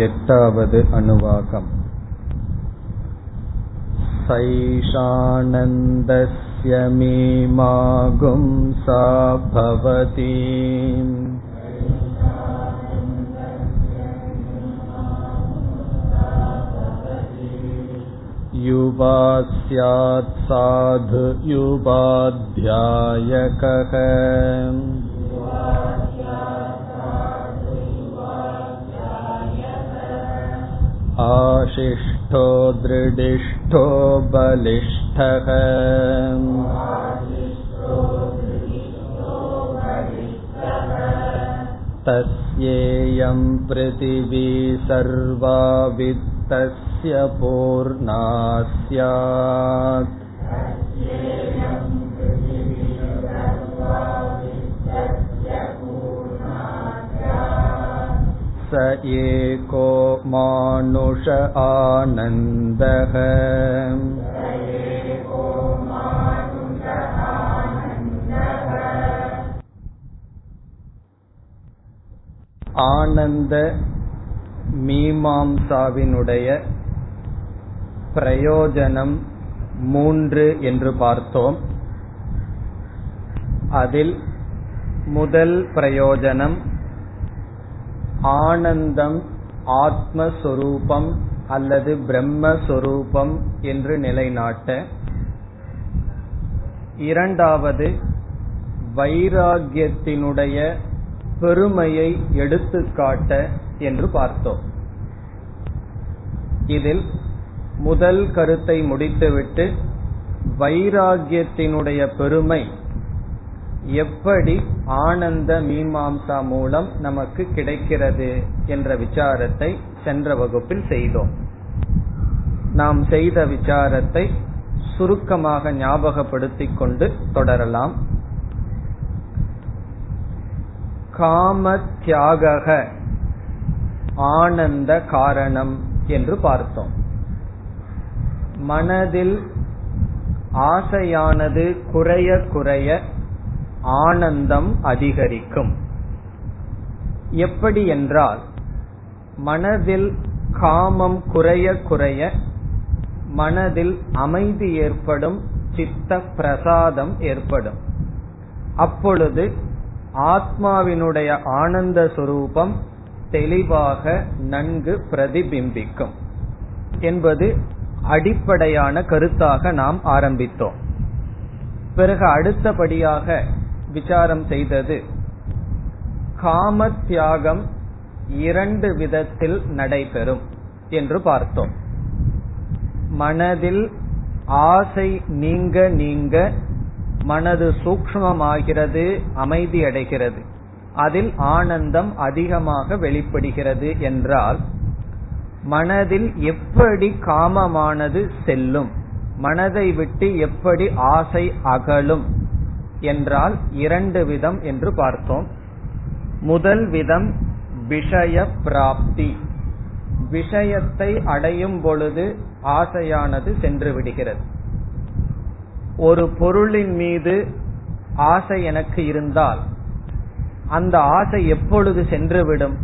एटावद् अनुवाकम् सैषानन्दस्य मीमागुं सा भवति युवा स्यात् साधु युवाध्यायकः आशिष्ठो दृढिष्ठो बलिष्ठः तस्येयं पृथिवी सर्वा वित्तस्य पूर्णा स्यात् स एको मानुष आनन्दः ஆனந்த மீமாம்சாவினுடைய பிரயோஜனம் மூன்று என்று பார்த்தோம் அதில் முதல் பிரயோஜனம் ஆனந்தம் ஆத்மஸ்வரூபம் அல்லது பிரம்மஸ்வரூபம் என்று நிலைநாட்ட. இரண்டாவது வைராகியத்தினுடைய பெருமையை எடுத்துக்காட்ட என்று பார்த்தோம். இதில் முதல் கருத்தை முடித்துவிட்டு வைராகியத்தினுடைய பெருமை எப்படி ஆனந்த மீமாம்சா மூலம் நமக்கு கிடைக்கிறது என்ற விசாரத்தை சென்ற வகுப்பில் செய்தோம். நாம் செய்த விசாரத்தை சுருக்கமாக ஞாபகப்படுத்திக் கொண்டு தொடரலாம். காம தியாக ஆனந்த காரணம் என்று பார்த்தோம். மனதில் ஆசையானது குறைய குறைய ஆனந்தம் அதிகரிக்கும். எப்படி என்றால் மனதில் காமம் குறைய குறைய மனதில் அமைதி ஏற்படும் சித்த பிரசாதம் ஏற்படும். அப்பொழுது ஆத்மாவினுடைய ஆனந்த சுரூபம் தெளிவாக நன்கு பிரதிபிம்பிக்கும் என்பது அடிப்படையான கருத்தாக நாம் ஆரம்பித்தோம். பிறகு அடுத்தபடியாக விசாரம் செய்தது. காம தியாகம் இரண்டு விதத்தில் நடைபெறும் என்று பார்த்தோம். மனதில் ஆசை நீங்க நீங்க மனது சூக்மமாகிறது அமைதி அடைகிறது. அதில் ஆனந்தம் அதிகமாக வெளிப்படுகிறது என்றால் மனதில் எப்படி காமமானது செல்லும் மனதை விட்டு எப்படி ஆசை அகலும் என்றால் இரண்டு விதம் என்று பார்த்தோம். முதல் விதம் விஷய பிராப்தி. விஷயத்தை அடையும் பொழுது ஆசையானது சென்று விடுகிறது. ஒரு பொருளின் மீது ஆசை எனக்கு இருந்தால் அந்த ஆசை எப்பொழுது சென்றுவிடும்?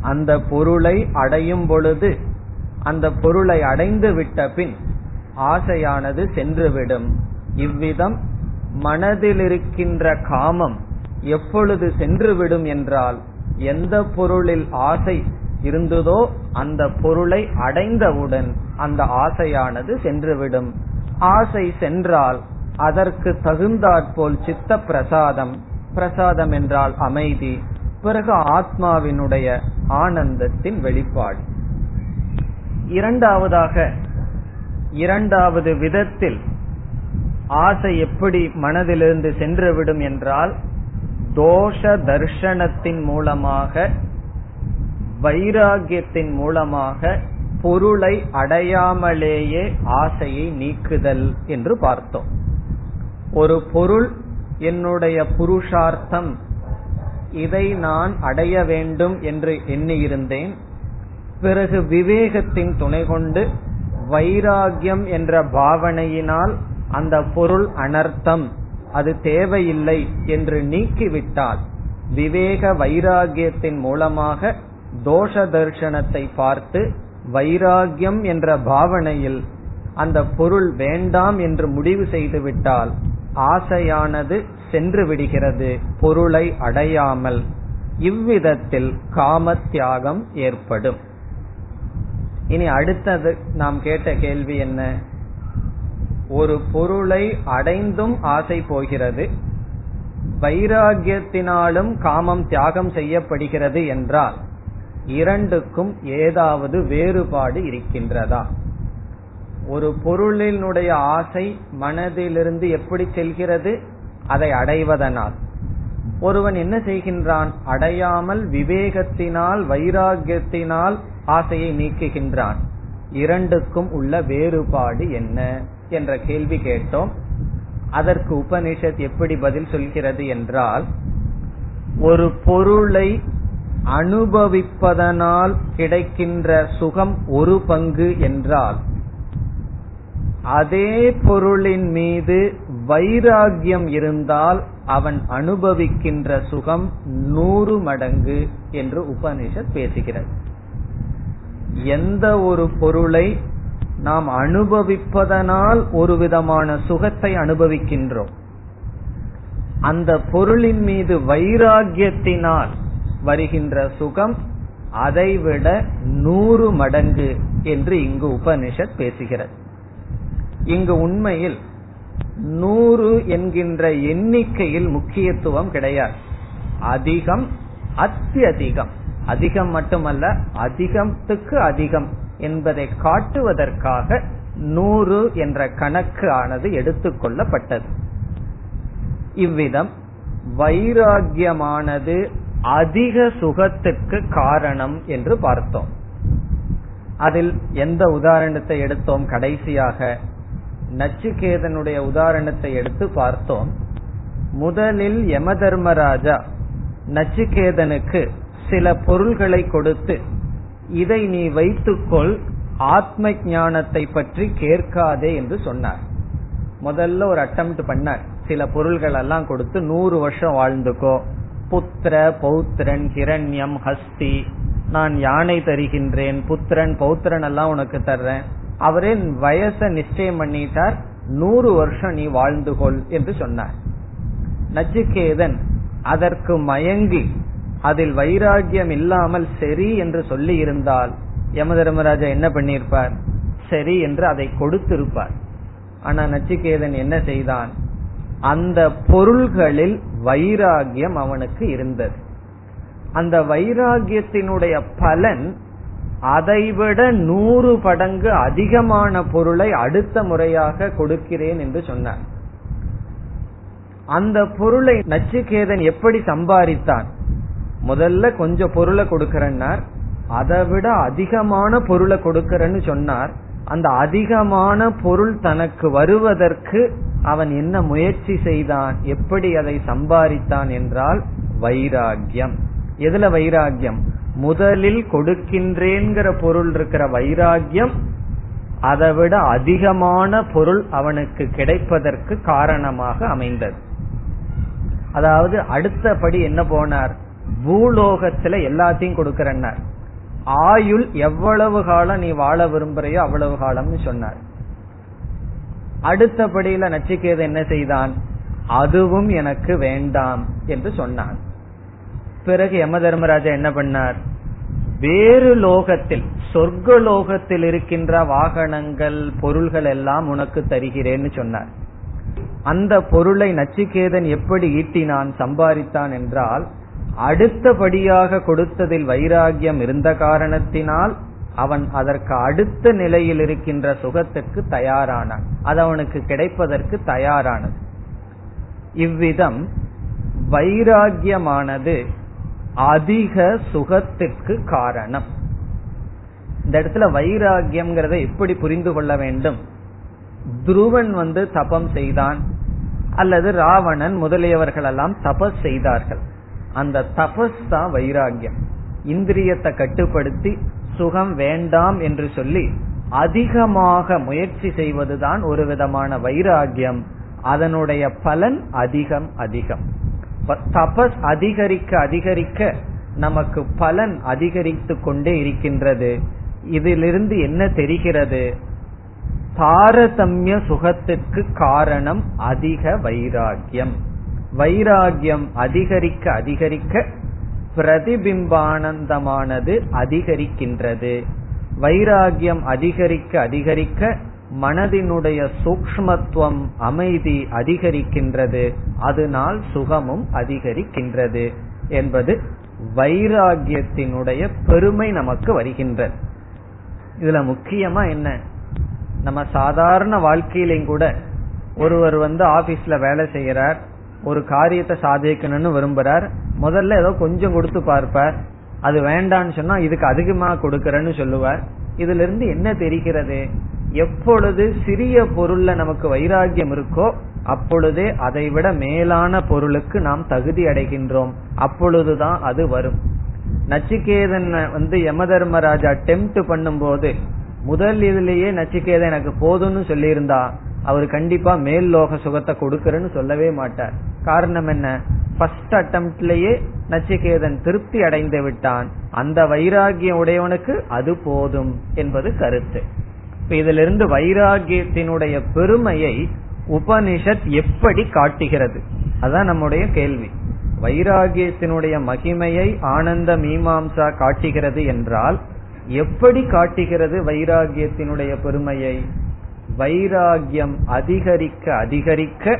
அந்த பொருளை அடையும் பொழுது அந்த பொருளை அடைந்து விட்ட பின் ஆசையானது சென்றுவிடும். இவ்விதம் மனதில் இருக்கின்ற காமம் எப்பொழுது சென்றுவிடும் என்றால் எந்த பொருளில் ஆசை இருந்ததோ அந்த பொருளை அடைந்தவுடன் அந்த ஆசையானது சென்றுவிடும். ஆசை சென்றால் அதற்கு தகுந்தாற்போல் சித்த பிரசாதம் பிரசாதம் என்றால் அமைதி பிறகு ஆத்மாவினுடைய ஆனந்தத்தின் வெளிப்பாடு. இரண்டாவதாக இரண்டாவது விதத்தில் ஆசை எப்படி மனதிலிருந்து சென்றுவிடும் என்றால் தோஷ தர்ஷனத்தின் மூலமாக வைராகியத்தின் மூலமாக பொருளை அடையாமலேயே ஆசையை நீக்குதல் என்று பார்த்தோம். ஒரு பொருள் என்னுடைய புருஷார்த்தம் இதை நான் அடைய வேண்டும் என்று எண்ணியிருந்தேன். பிறகு விவேகத்தின் துணை கொண்டு வைராகியம் என்ற பாவனையினால் அந்த பொருள் அனர்த்தம். அது தேவையில்லை என்று நீக்கிவிட்டால் விவேக வைராகியத்தின் மூலமாக தோஷ தர்சனத்தை பார்த்து வைராகியம் என்ற பாவனையில் அந்த பொருள் வேண்டாம் என்று முடிவு செய்துவிட்டால் ஆசையானது சென்று விடுகிறது பொருளை அடையாமல். இவ்விதத்தில் காம தியாகம் ஏற்படும். இனி அடுத்தது நாம் கேட்ட கேள்வி என்ன? ஒரு பொருளை அடைந்தும் ஆசை போகிறது வைராகியத்தினாலும் காமம் தியாகம் செய்யப்படுகிறது என்றால் இரண்டுக்கும் ஏதாவது வேறுபாடு இருக்கின்றதா? ஒரு பொருளினுடைய ஆசை மனதிலிருந்து எப்படி செல்கிறது? அதை அடைவதனால். ஒருவன் என்ன செய்கின்றான்? அடையாமல் விவேகத்தினால் வைராகியத்தினால் ஆசையை நீக்குகின்றான். இரண்டுக்கும் உள்ள வேறுபாடு என்ன? என்ற கேள்வி கேட்டோம். அதற்கு உபனிஷத் எப்படி பதில் சொல்கிறது என்றால் ஒரு பொருளை அனுபவிப்பதனால் கிடைக்கின்ற சுகம் ஒரு பங்கு என்றால் அதே பொருளின் மீது வைராகியம் இருந்தால் அவன் அனுபவிக்கின்ற சுகம் நூறு மடங்கு என்று உபனிஷத் பேசுகிறது. எந்த ஒரு பொருளை நாம் அனுபவிப்பதனால் ஒரு விதமான சுகத்தை அனுபவிக்கின்றோம். அந்த பொருளின் மீது வைராகியத்தினால் வருகின்ற சுகம் அதைவிட நூறு மடங்கு என்று இங்கு உபனிஷத் பேசுகிறது. இங்கு உண்மையில் நூறு என்கின்ற எண்ணிக்கையில் முக்கியத்துவம் கிடையாது. அதிகம் அத்தியதிகம். அதிகம் மட்டுமல்ல அதிகத்துக்கு அதிகம். என்பதை காட்டுவதற்காக நூறு என்ற கணக்கு ஆனது எடுத்துக்கொள்ளப்பட்டது இவ்விதம் வைராகியமானது அதிக சுகத்துக்கு காரணம் என்று பார்த்தோம். அதில் எந்த உதாரணத்தை எடுத்தோம்? கடைசியாக நச்சுக்கேதனுடைய உதாரணத்தை எடுத்து பார்த்தோம். முதலில் யம தர்மராஜா நச்சுக்கேதனுக்கு சில பொருள்களை கொடுத்து இதை நீ வைத்துக்கொள் ஆத்ம ஞானத்தை பற்றி கேட்காதே என்று சொன்னார். முதல்ல ஒரு அட்டம் பண்ணார். சில பொருள்கள் எல்லாம் கொடுத்து நூறு வருஷம் வாழ்ந்துக்கோ. புத்திர பௌத்திரன் ஹிரண்யம் ஹஸ்தி. நான் யானை தருகின்றேன் புத்திரன் பௌத்திரன் எல்லாம் உனக்கு தர்றேன். அவரே வயச நிச்சயம் பண்ணிட்டார். நூறு வருஷம் நீ வாழ்ந்து கொள் என்று சொன்னார். நச்சுக்கேதன் அதற்கு மயங்கி அதில் வைராகியம் இல்லாமல் சரி என்று சொல்லி இருந்தால் யம தர்மராஜா என்ன பண்ணிருப்பார் சரி என்று அதை கொடுத்திருப்பார். ஆனா நச்சிகேதன் என்ன செய்தான்? அந்த பொருள்களில் வைராகியம் அவனுக்கு இருந்தது. அந்த வைராகியத்தினுடைய பலன் அதைவிட நூறு படங்கு அதிகமான பொருளை அடுத்த முறையாக கொடுக்கிறேன் என்று சொன்னார். அந்த பொருளை நச்சிகேதன் எப்படி சம்பாதித்தான்? முதல்ல கொஞ்சம் பொருளை கொடுக்கறன்னார். அதை விட அதிகமான பொருளை கொடுக்கறன்னு சொன்னார். அந்த அதிகமான பொருள் தனக்கு வருவதற்கு அவன் என்ன முயற்சி செய்தான்? எப்படி அதை சம்பாதித்தான் என்றால் வைராகியம் எதுல வைராகியம் முதலில் கொடுக்கின்றேங்கிற பொருள் இருக்கிற வைராகியம் அதை விட அதிகமான பொருள் அவனுக்கு கிடைப்பதற்கு காரணமாக அமைந்தது. அதாவது அடுத்தபடி என்ன போனார்? பூலோகத்துல எல்லாத்தையும் கொடுக்கறன்னார். ஆயுள் எவ்வளவு காலம் நீ வாழ விரும்புறையோ அவ்வளவு காலம்னு சொன்னார். அடுத்தபடியில நச்சிகேது என்ன செய்தான்? அதுவும் எனக்கு வேண்டாம் என்று சொன்னான். பிறகு யம தர்மராஜா என்ன பண்ணார்? வேறு லோகத்தில் சொர்க்க லோகத்தில் இருக்கின்ற வாகனங்கள் பொருள்கள் எல்லாம் உனக்கு தருகிறேன்னு சொன்னார். அந்த பொருளை நச்சிகேதன் எப்படி ஈட்டினான் சம்பாதித்தான் என்றால் அடுத்தபடியாக கொடுத்ததில் வைராகியம் இருந்த காரணத்தினால் அவன் அதற்கு அடுத்த நிலையில் இருக்கின்ற சுகத்துக்கு தயாரானான். அது அவனுக்கு கிடைப்பதற்கு தயாரானது. இவ்விதம் வைராகியமானது அதிக சுகத்திற்கு காரணம். இந்த இடத்துல வைராகியம்ங்கிறத எப்படி புரிந்து கொள்ள வேண்டும்? துருவன் வந்து தபம் செய்தான் அல்லது ராவணன் முதலியவர்கள் எல்லாம் தபஸ் செய்தார்கள். அந்த தபஸ் தான் வைராகியம் இந்திரியத்தை கட்டுப்படுத்தி சுகம் வேண்டாம் என்று சொல்லி அதிகமாக முயற்சி செய்வதுதான் ஒரு விதமான வைராகியம் அதனுடைய பலன் அதிகம் அதிகம். தபஸ் அதிகரிக்க அதிகரிக்க நமக்கு பலன் அதிகரித்து கொண்டே இருக்கின்றது. இதிலிருந்து என்ன தெரிகிறது? தாரதமிய சுகத்திற்கு காரணம் அதிக வைராகியம் வைராகியம் அதிகரிக்க அதிகரிக்க பிரதிபிம்பானந்தமானது அதிகரிக்கின்றது. வைராகியம் அதிகரிக்க அதிகரிக்க மனதினுடைய சூக்மத்துவம் அமைதி அதிகரிக்கின்றது. அதனால் சுகமும் அதிகரிக்கின்றது என்பது வைராகியத்தினுடைய பெருமை நமக்கு வருகின்றது. இதுல முக்கியமா என்ன? நம்ம சாதாரண வாழ்க்கையிலையும் கூட ஒருவர் வந்து ஆபீஸ்ல வேலை செய்யறார். ஒரு காரியத்தை சாதிக்கணும்னு விரும்புறார். முதல்ல ஏதோ கொஞ்சம் கொடுத்து பார்ப்பார். அது வேண்டான்னு சொன்னா இதுக்கு அதிகமா கொடுக்கறேன்னு சொல்லுவார். இதுல இருந்து என்ன தெரிகிறது? எப்பொழுது சிறிய பொருள்ல நமக்கு வைராகியம் இருக்கோ அப்பொழுதே அதை விட மேலான பொருளுக்கு நாம் தகுதி அடைகின்றோம். அப்பொழுதுதான் அது வரும். நச்சிகேதன் வந்து யம தர்மராஜா டெம்ட் பண்ணும் போது முதல் இதுலயே நச்சிகேதன் எனக்கு போதும்னு சொல்லியிருந்தா அவர் கண்டிப்பா மேல் லோக சுகத்தை கொடுக்கறன்னு சொல்லவே மாட்டார். காரணம் என்ன? ஃபர்ஸ்ட் அட்டம்ப்ட்லயே நச்சிகேதன் திருப்தி அடைந்து விட்டான். அந்த வைராகியம் உடையவனுக்கு அது போதும் என்பது கருத்து. இதிலிருந்து வைராகியத்தினுடைய பெருமையை உபனிஷத் எப்படி காட்டுகிறது? அதான் நம்முடைய கேள்வி. வைராகியத்தினுடைய மகிமையை ஆனந்த மீமாம்சா காட்டுகிறது என்றால் எப்படி காட்டுகிறது வைராகியத்தினுடைய பெருமையை? வைராகியம் அதிகரிக்க அதிகரிக்க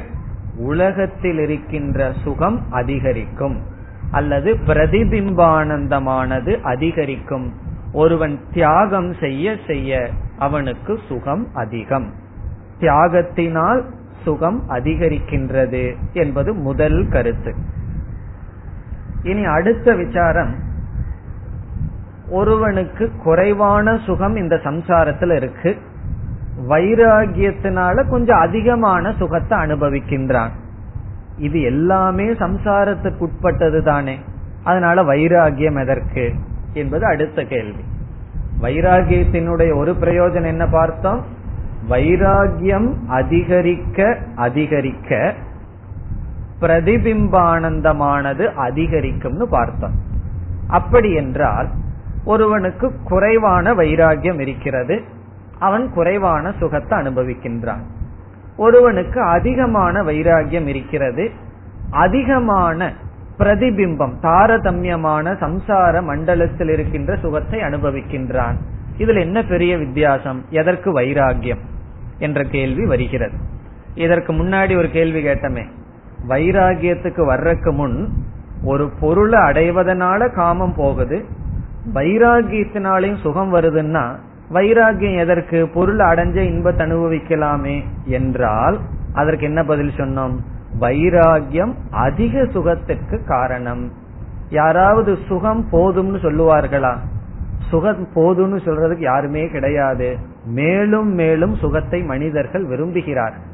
உலகத்தில் இருக்கின்ற சுகம் அதிகரிக்கும். அல்லது பிரதிபிம்பானந்தமானது அதிகரிக்கும். ஒருவன் தியாகம் செய்ய செய்ய அவனுக்கு சுகம் அதிகம். தியாகத்தினால் சுகம் அதிகரிக்கின்றது என்பது முதல் கருத்து. இனி அடுத்த விசாரம் ஒருவனுக்கு குறைவான சுகம் இந்த சம்சாரத்தில் இருக்கு. வைராகியத்தினால கொஞ்சம் அதிகமான சுகத்தை அனுபவிக்கின்றான். இது எல்லாமே சம்சாரத்துக்கு உட்பட்டது தானே. அதனால வைராகியம் எதற்கு என்பது அடுத்த கேள்வி. வைராகியத்தினுடைய ஒரு பிரயோஜனம் என்ன பார்த்தோம்? வைராகியம் அதிகரிக்க அதிகரிக்க பிரதிபிம்பானந்தமானது அதிகரிக்கும்னு பார்த்தோம். அப்படி என்றால் ஒருவனுக்கு குறைவான வைராகியம் இருக்கிறது. அவன் குறைவான சுகத்தை அனுபவிக்கின்றான். ஒருவனுக்கு அதிகமான வைராகியம் இருக்கிறது அதிகமான பிரதிபிம்பம் தாரதமியமான சம்சார மண்டலத்தில் இருக்கின்ற சுகத்தை அனுபவிக்கின்றான். இதுல என்ன பெரிய வித்தியாசம்? எதற்கு வைராகியம் என்ற கேள்வி வருகிறது. இதற்கு முன்னாடி ஒரு கேள்வி கேட்டமே வைராகியத்துக்கு வர்றதுக்கு முன் ஒரு பொருளை அடைவதனால காமம் போகுது வைராகியத்தினாலையும் சுகம் வருதுன்னா வைராகியம் எதற்கு? பொருள் அடைஞ்ச இன்பத்தை அனுபவிக்கலாமே என்றால் அதற்கு என்ன பதில் சொன்னோம்? வைராகியம் அதிக சுகத்திற்கு காரணம். யாராவது சுகம் போதும்னு சொல்லுவார்களா? சுகம் போதும்னு சொல்றதுக்கு யாருமே கிடையாது. மேலும் மேலும் சுகத்தை மனிதர்கள் விரும்புகிறார்கள்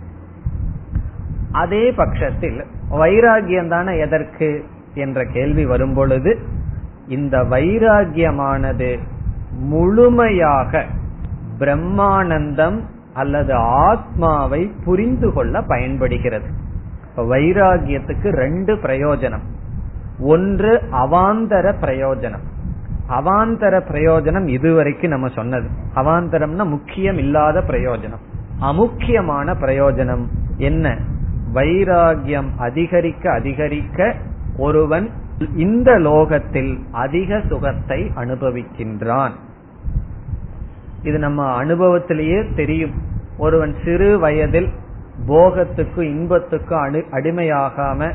அதே பட்சத்தில் வைராகியம் தானே எதற்கு? என்ற கேள்வி வரும் பொழுது இந்த வைராகியமானது முழுமையாக பிரம்மானந்தம் அல்லது ஆத்மாவை புரிந்து கொள்ள பயன்படுகிறது. வைராகியத்துக்கு ரெண்டு பிரயோஜனம். ஒன்று அவாந்தர பிரயோஜனம். அவாந்தர பிரயோஜனம் இதுவரைக்கும் நம்ம சொன்னது. அவாந்தரம்னா முக்கியம் இல்லாத பிரயோஜனம். அமுக்கியமான பிரயோஜனம் என்ன? வைராகியம் அதிகரிக்க அதிகரிக்க ஒருவன் இந்த லோகத்தில் அதிக சுகத்தை அனுபவிக்கின்றான். இது நம்ம அனுபவத்திலேயே தெரியும். ஒருவன் சிறு வயதில் போகத்துக்கும் இன்பத்துக்கும் அடிமையாகாம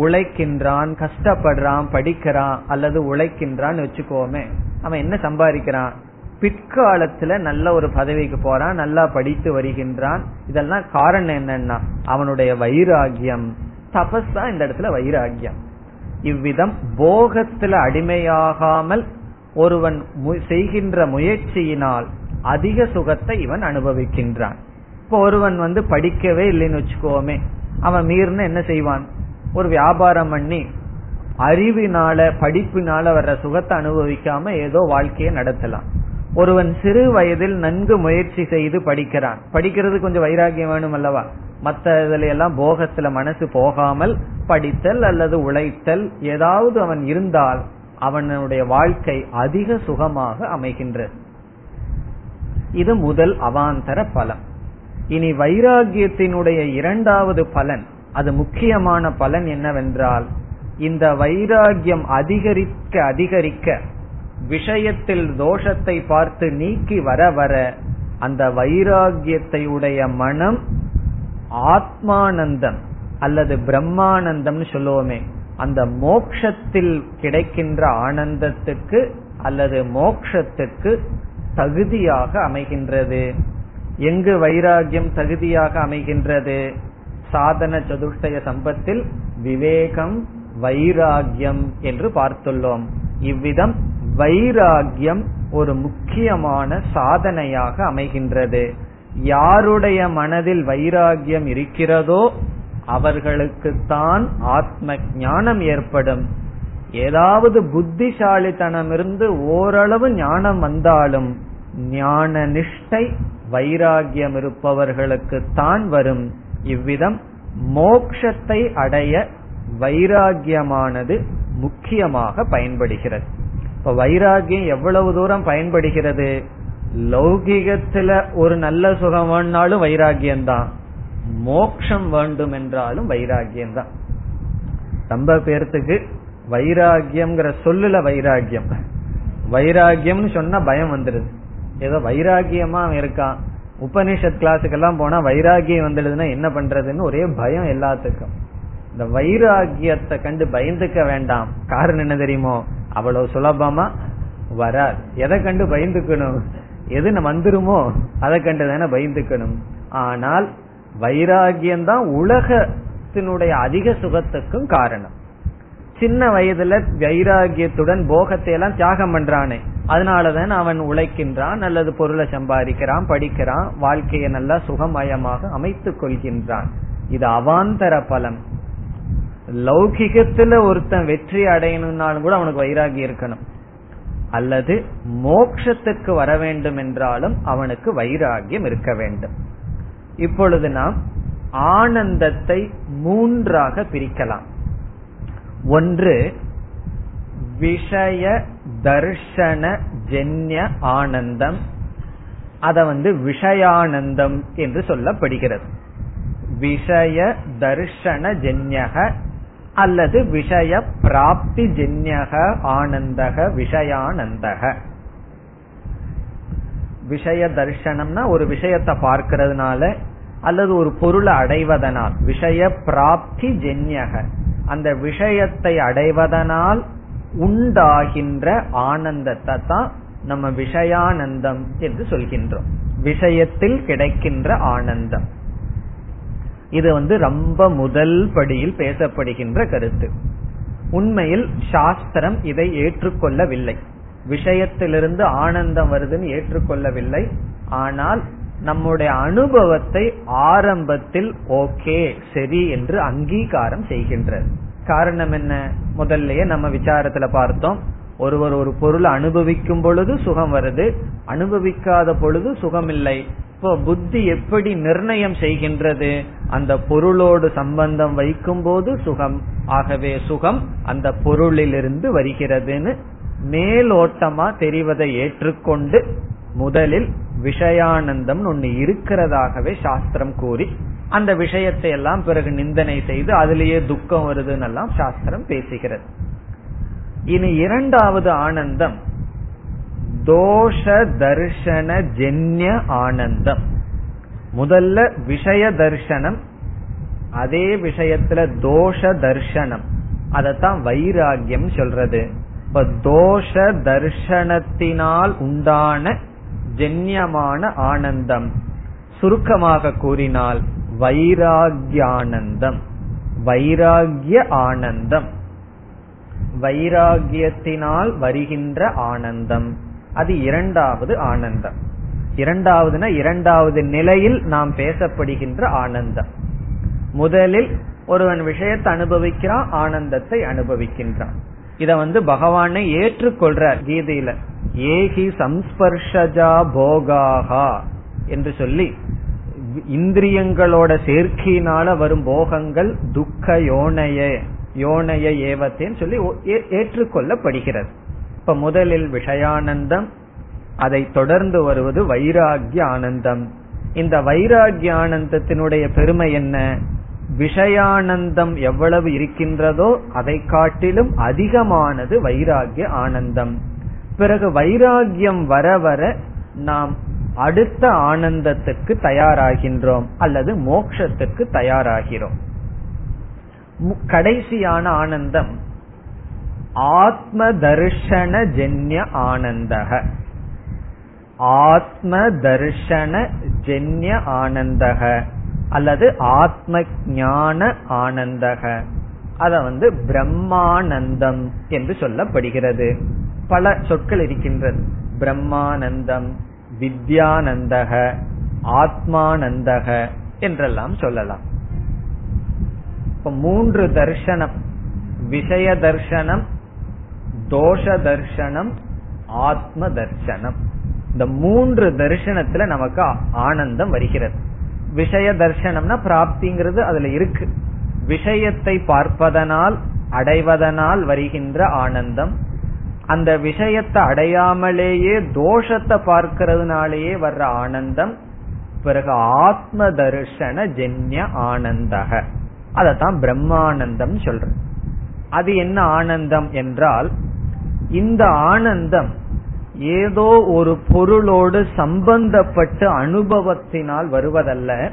உழைக்கின்றான் கஷ்டப்படுறான் படிக்கிறான் அல்லது உழைக்கின்றான் வச்சுக்கோமே அவன் என்ன சம்பாதிக்கிறான்? பிற்காலத்துல நல்ல ஒரு பதவிக்கு போறான் நல்லா படித்து வருகின்றான். இதெல்லாம் காரணம் என்னன்னா அவனுடைய வைராகியம் தபஸ் தான் இந்த இடத்துல வைராகியம் இவ்விதம் போகத்துல அடிமையாகாமல் ஒருவன் செய்கின்ற முயற்சியினால் அதிக சுகத்தை இவன் அனுபவிக்கின்றான். இப்போ ஒருவன் வந்து படிக்கவே இல்லைன்னு வச்சுக்கோமே அவன் மீறின என்ன செய்வான்? ஒரு வியாபாரம் பண்ணி அறிவினால படிப்பினால வர்ற சுகத்தை அனுபவிக்காம ஏதோ வாழ்க்கையை நடத்தலாம். ஒருவன் சிறு வயதில் நன்கு முயற்சி செய்து படிக்கிறான். படிக்கிறது கொஞ்சம் வைராகியம் வேணும் அல்லவா? மற்ற இதுல எல்லாம் போகத்துல மனசு போகாமல் படித்தல் அல்லது உழைத்தல் ஏதாவது அவன் இருந்தால் அவனுடைய வாழ்க்கை அதிக சுகமாக அமைகின்றது இது முதல் அவாந்தர பலம். இனி வைராகியத்தினுடைய இரண்டாவது பலன் அது முக்கியமான பலன் என்னவென்றால் இந்த வைராகியம் அதிகரிக்க அதிகரிக்க விஷயத்தில் தோஷத்தை பார்த்து நீக்கி வர வர அந்த வைராகியத்தை உடைய மனம் ஆத்மானந்தம் அல்லது பிரம்மானந்தம்னு சொல்லுவோமே அந்த மோக்ஷத்தில் கிடைக்கின்ற ஆனந்தத்துக்கு அல்லது மோக்ஷத்துக்கு தகுதியாக அமைகின்றது. எங்கு வைராகியம் தகுதியாக அமைகின்றது? சாதன சதுஷ்டய சம்பத்தில் விவேகம் வைராகியம் என்று பார்த்துள்ளோம். இவ்விதம் வைராகியம் ஒரு முக்கியமான சாதனையாக அமைகின்றது. யாருடைய மனதில் வைராகியம் இருக்கிறதோ அவர்களுக்குத்தான் ஆத்ம ஞானம் ஏற்படும். ஏதாவது புத்திசாலித்தனம் இருந்து ஓரளவு ஞானம் வந்தாலும் ஞான நிஷ்டை வைராகியம் இருப்பவர்களுக்கு தான் வரும். இவ்விதம் மோக்ஷத்தை அடைய வைராகியமானது முக்கியமாக பயன்படுகிறது. இப்ப வைராகியம் எவ்வளவு தூரம் பயன்படுகிறது? லௌகிகத்துல ஒரு நல்ல சுகம் வேணாலும் வைராகியம்தான் மோக்ஷம் வேண்டும் என்றாலும் வைராகியம்தான் ரொம்ப பேர்த்துக்கு வைராகியம்ங்கிற சொல்லுல வைராகியம் வைராகியம்னு சொன்னா பயம் வந்துடுது ஏதோ வைராகியமா இருக்கான். உபனிஷத் கிளாஸுக்கெல்லாம் போனா வைராகியம் வந்துடுதுன்னா என்ன பண்றதுன்னு ஒரே பயம் எல்லாத்துக்கும். இந்த வைராகியத்தை கண்டு பயந்துக்க வேண்டாம். காரணம் என்ன தெரியுமோ? அவ்வளவு சுலபமா வராது. எதை கண்டு பயந்துக்கணும்? எது வந்துருமோ அதை கண்டு தானே பயந்துக்கணும். ஆனால் வைராகியம் தான் உலகத்தினுடைய அதிக சுகத்துக்கும் காரணம். சின்ன வயதுல வைராகியத்துடன் போகத்தை எல்லாம் தியாகம் பண்றானே. அதனாலதான் அவன் உழைக்கின்றான் அல்லது பொருளை சம்பாதிக்கிறான் படிக்கிறான் வாழ்க்கையை நல்லா சுகமயமாக அமைத்துக் கொள்கின்றான். இது அவாந்தர பலம். லௌகிகத்துல ஒருத்தன் வெற்றி அடையணும்னாலும் கூட அவனுக்கு வைராகி இருக்கணும். அல்லது மோக்ஷத்துக்கு வர வேண்டும் என்றாலும் அவனுக்கு வைராகியம் இருக்க வேண்டும். இப்பொழுது நாம் ஆனந்தத்தை மூன்றாக பிரிக்கலாம். ஒன்று விஷய தர்ஷன ஜென்ய ஆனந்தம். அத வந்து விஷயானந்தம் என்று சொல்லப்படுகிறது. விஷய தர்ஷன ஜென்யக அல்லது விஷய பிராப்தி ஜென்யக ஆனந்தக விஷயானந்தக. விஷய தர்சனம்னா ஒரு விஷயத்தை பார்க்கறதுனால அல்லது ஒரு பொருளை அடைவதனால் விஷய பிராப்தி ஜென்யக. அந்த விஷயத்தை அடைவதனால் உண்டாகின்ற ஆனந்தத்தை தான் நம்ம விஷயானந்தம் என்று சொல்கின்றோம். விஷயத்தில் கிடைக்கின்ற ஆனந்தம். இது வந்து ரொம்ப முதல் படியில் பேசப்படுகின்ற கருத்து. உண்மையில் சாஸ்திரம் இதை ஏற்றுக்கொள்ளவில்லை. விஷயத்திலிருந்து ஆனந்தம் வருதுன்னு ஏற்றுக்கொள்ளவில்லை. ஆனால் நம்முடைய அனுபவத்தை ஆரம்பத்தில் ஓகே சரி என்று அங்கீகாரம் செய்கின்றது. காரணம் என்ன? முதல்லயே நம்ம விசாரத்துல பார்த்தோம். ஒருவர் ஒரு பொருளை அனுபவிக்கும் பொழுது சுகம் வருது. அனுபவிக்காத பொழுது சுகம் இல்லை இப்போ புத்தி எப்படி நிர்ணயம் செய்கின்றது? அந்த பொருளோடு சம்பந்தம் வைக்கும் போது சுகம். ஆகவே சுகம் அந்த பொருளிலிருந்து வருகிறதுன்னு மேலோட்டமா தெரிவதை ஏற்றுக்கொண்டு முதலில் விஷயானந்தம் ஒன்னு இருக்கிறதாகவே சாஸ்திரம் கூறி அந்த விஷயத்தை எல்லாம் பிறகு நிந்தனை செய்து அதுலேயே துக்கம் வருதுன்னு எல்லாம் சாஸ்திரம் பேசுகிறது. இனி இரண்டாவது ஆனந்தம் தோஷ தர்ஷன ஜென்ய ஆனந்தம். முதல்ல விஷய தர்ஷனம் அதே விஷயத்துல தோஷ தர்ஷனம் அதத்தான் வைராகியம் சொல்றது. இப்ப தோஷ தர்ஷனத்தினால் உண்டான ஜென்யமான ஆனந்தம். சுருக்கமாக கூறினால் வைராகியானந்தம் வைராகிய ஆனந்தம். வைராகியத்தினால் வருகின்ற ஆனந்தம். அது இரண்டாவது ஆனந்தம். இரண்டாவதுனா இரண்டாவது நிலையில் நாம் பேசப்படுகின்ற ஆனந்தம். முதலில் ஒருவன் விஷயத்தை அனுபவிக்கிறான் ஆனந்தத்தை அனுபவிக்கின்றான். இத வந்து பகவானை ஏற்றுக்கொள்றார் கீதையில. ஏகி சம்ஸ்பர்ஷஜா போகாகா என்று சொல்லி இந்திரியங்களோட சேர்க்கையினால வரும் போகங்கள் துக்க யோனைய யோனைய ஏவத்தேன்னு சொல்லி ஏற்றுக்கொள்ளப்படுகிறது. இப்ப முதலில் விஷயானந்தம் அதை தொடர்ந்து வருவது வைராகிய ஆனந்தம் இந்த வைராகிய ஆனந்தத்தினுடைய பெருமை என்ன? விஷயானந்தம் எவ்வளவு இருக்கின்றதோ அதை காட்டிலும் அதிகமானது வைராகிய ஆனந்தம். பிறகு வைராகியம் வர வர நாம் அடுத்த ஆனந்தத்துக்கு தயாராகின்றோம் அல்லது மோக்ஷத்துக்கு தயாராகிறோம். கடைசியான ஆனந்தம் ஆத்ம தர்ஷன ஜென்ய ஆனந்தக ஆத்ம தர்ஷன ஜென்ய ஆனந்தக அல்லது ஆத்ம ஞான ஆனந்தக அத வந்து பிரம்மானந்தம் என்று சொல்லப்படுகிறது. பல சொற்கள் இருக்கின்றது. பிரம்மானந்தம் வித்யானந்தக ஆத்மானந்தக என்றெல்லாம் சொல்லலாம். இப்ப மூன்று தர்சனம் விஷய தர்சனம் தோஷ தர்சனம் ஆத்ம தர்சனம் இந்த மூன்று தரிசனத்துல நமக்கு ஆனந்தம் வருகிறது. விஷய தர்சனம்னா பிராப்திங்கிறது அதுல இருக்கு. விஷயத்தை பார்ப்பதனால் அடைவதனால் வருகின்ற ஆனந்தம். அந்த விஷயத்தை அடையாமலேயே தோஷத்தை பார்க்கிறதுனாலேயே வர்ற ஆனந்தம். பிறகு ஆத்ம தர்ஷன ஜென்ய ஆனந்தக. அதத்தான் பிரம்மானந்தம் சொல்ற அது என்ன ஆனந்தம் என்றால் இந்த ஆனந்தம் ஏதோ ஒரு பொருளோடு சம்பந்தப்பட்டு அனுபவத்தினால் வருவதல்ல.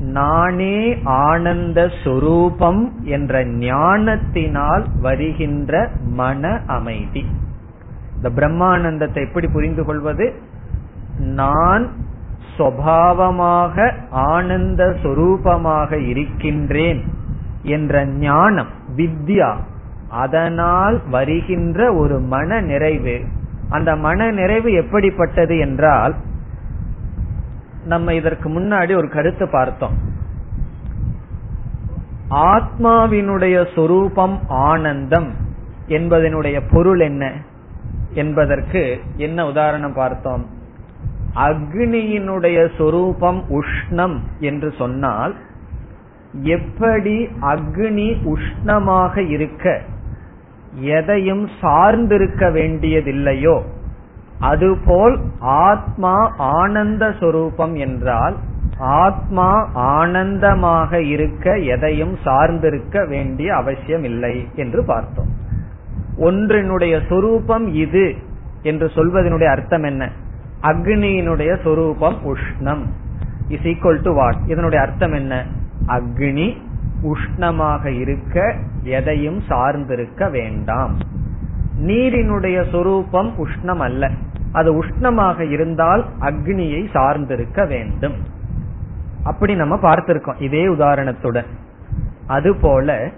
நானே ஆனந்த சொரூபம் என்ற ஞானத்தினால் வருகின்ற மன அமைதி. இந்த பிரம்மானந்தத்தை எப்படி புரிந்து கொள்வது? நான் சுவாவமாக ஆனந்த சொரூபமாக இருக்கின்றேன் என்ற ஞானம் வித்யா அதனால் வருகின்ற ஒரு மன நிறைவு அந்த மன நிறைவு எப்படிப்பட்டது என்றால் நம்ம இதற்கு முன்னாடி ஒரு கருத்து பார்த்தோம். ஆத்மாவினுடைய சொரூபம் ஆனந்தம் என்பதனுடைய பொருள் என்ன என்பதற்கு என்ன உதாரணம் பார்த்தோம்? அக்னியினுடைய சொரூபம் உஷ்ணம் என்று சொன்னால் எப்படி அக்னி உஷ்ணமாக இருக்க எதையும் சார்ந்திருக்க வேண்டியதில்லையோ அதுபோல் ஆத்மா ஆனந்த சொரூபம் என்றால் ஆத்மா ஆனந்தமாக இருக்க எதையும் சார்ந்திருக்க வேண்டிய அவசியம் இல்லை என்று பார்த்தோம். ஒன்றினுடைய சொரூபம் இது என்று சொல்வதனுடைய அர்த்தம் என்ன? அக்னியினுடைய சொரூபம் உஷ்ணம். இஸ் ஈக்வல் டு வாட் இதனுடைய அர்த்தம் என்ன? அக்னி உஷ்ணமாக இருக்க எதையும் சார்ந்திருக்க வேண்டாம். நீரினுடைய சொரூபம் உஷ்ணம் அல்ல அது உஷ்ணமாக இருந்தால் அக்னியை சார்ந்திருக்க வேண்டும். அப்படி நம்ம பார்த்திருக்கோம். இதே உதாரணத்துடன். அதுபோல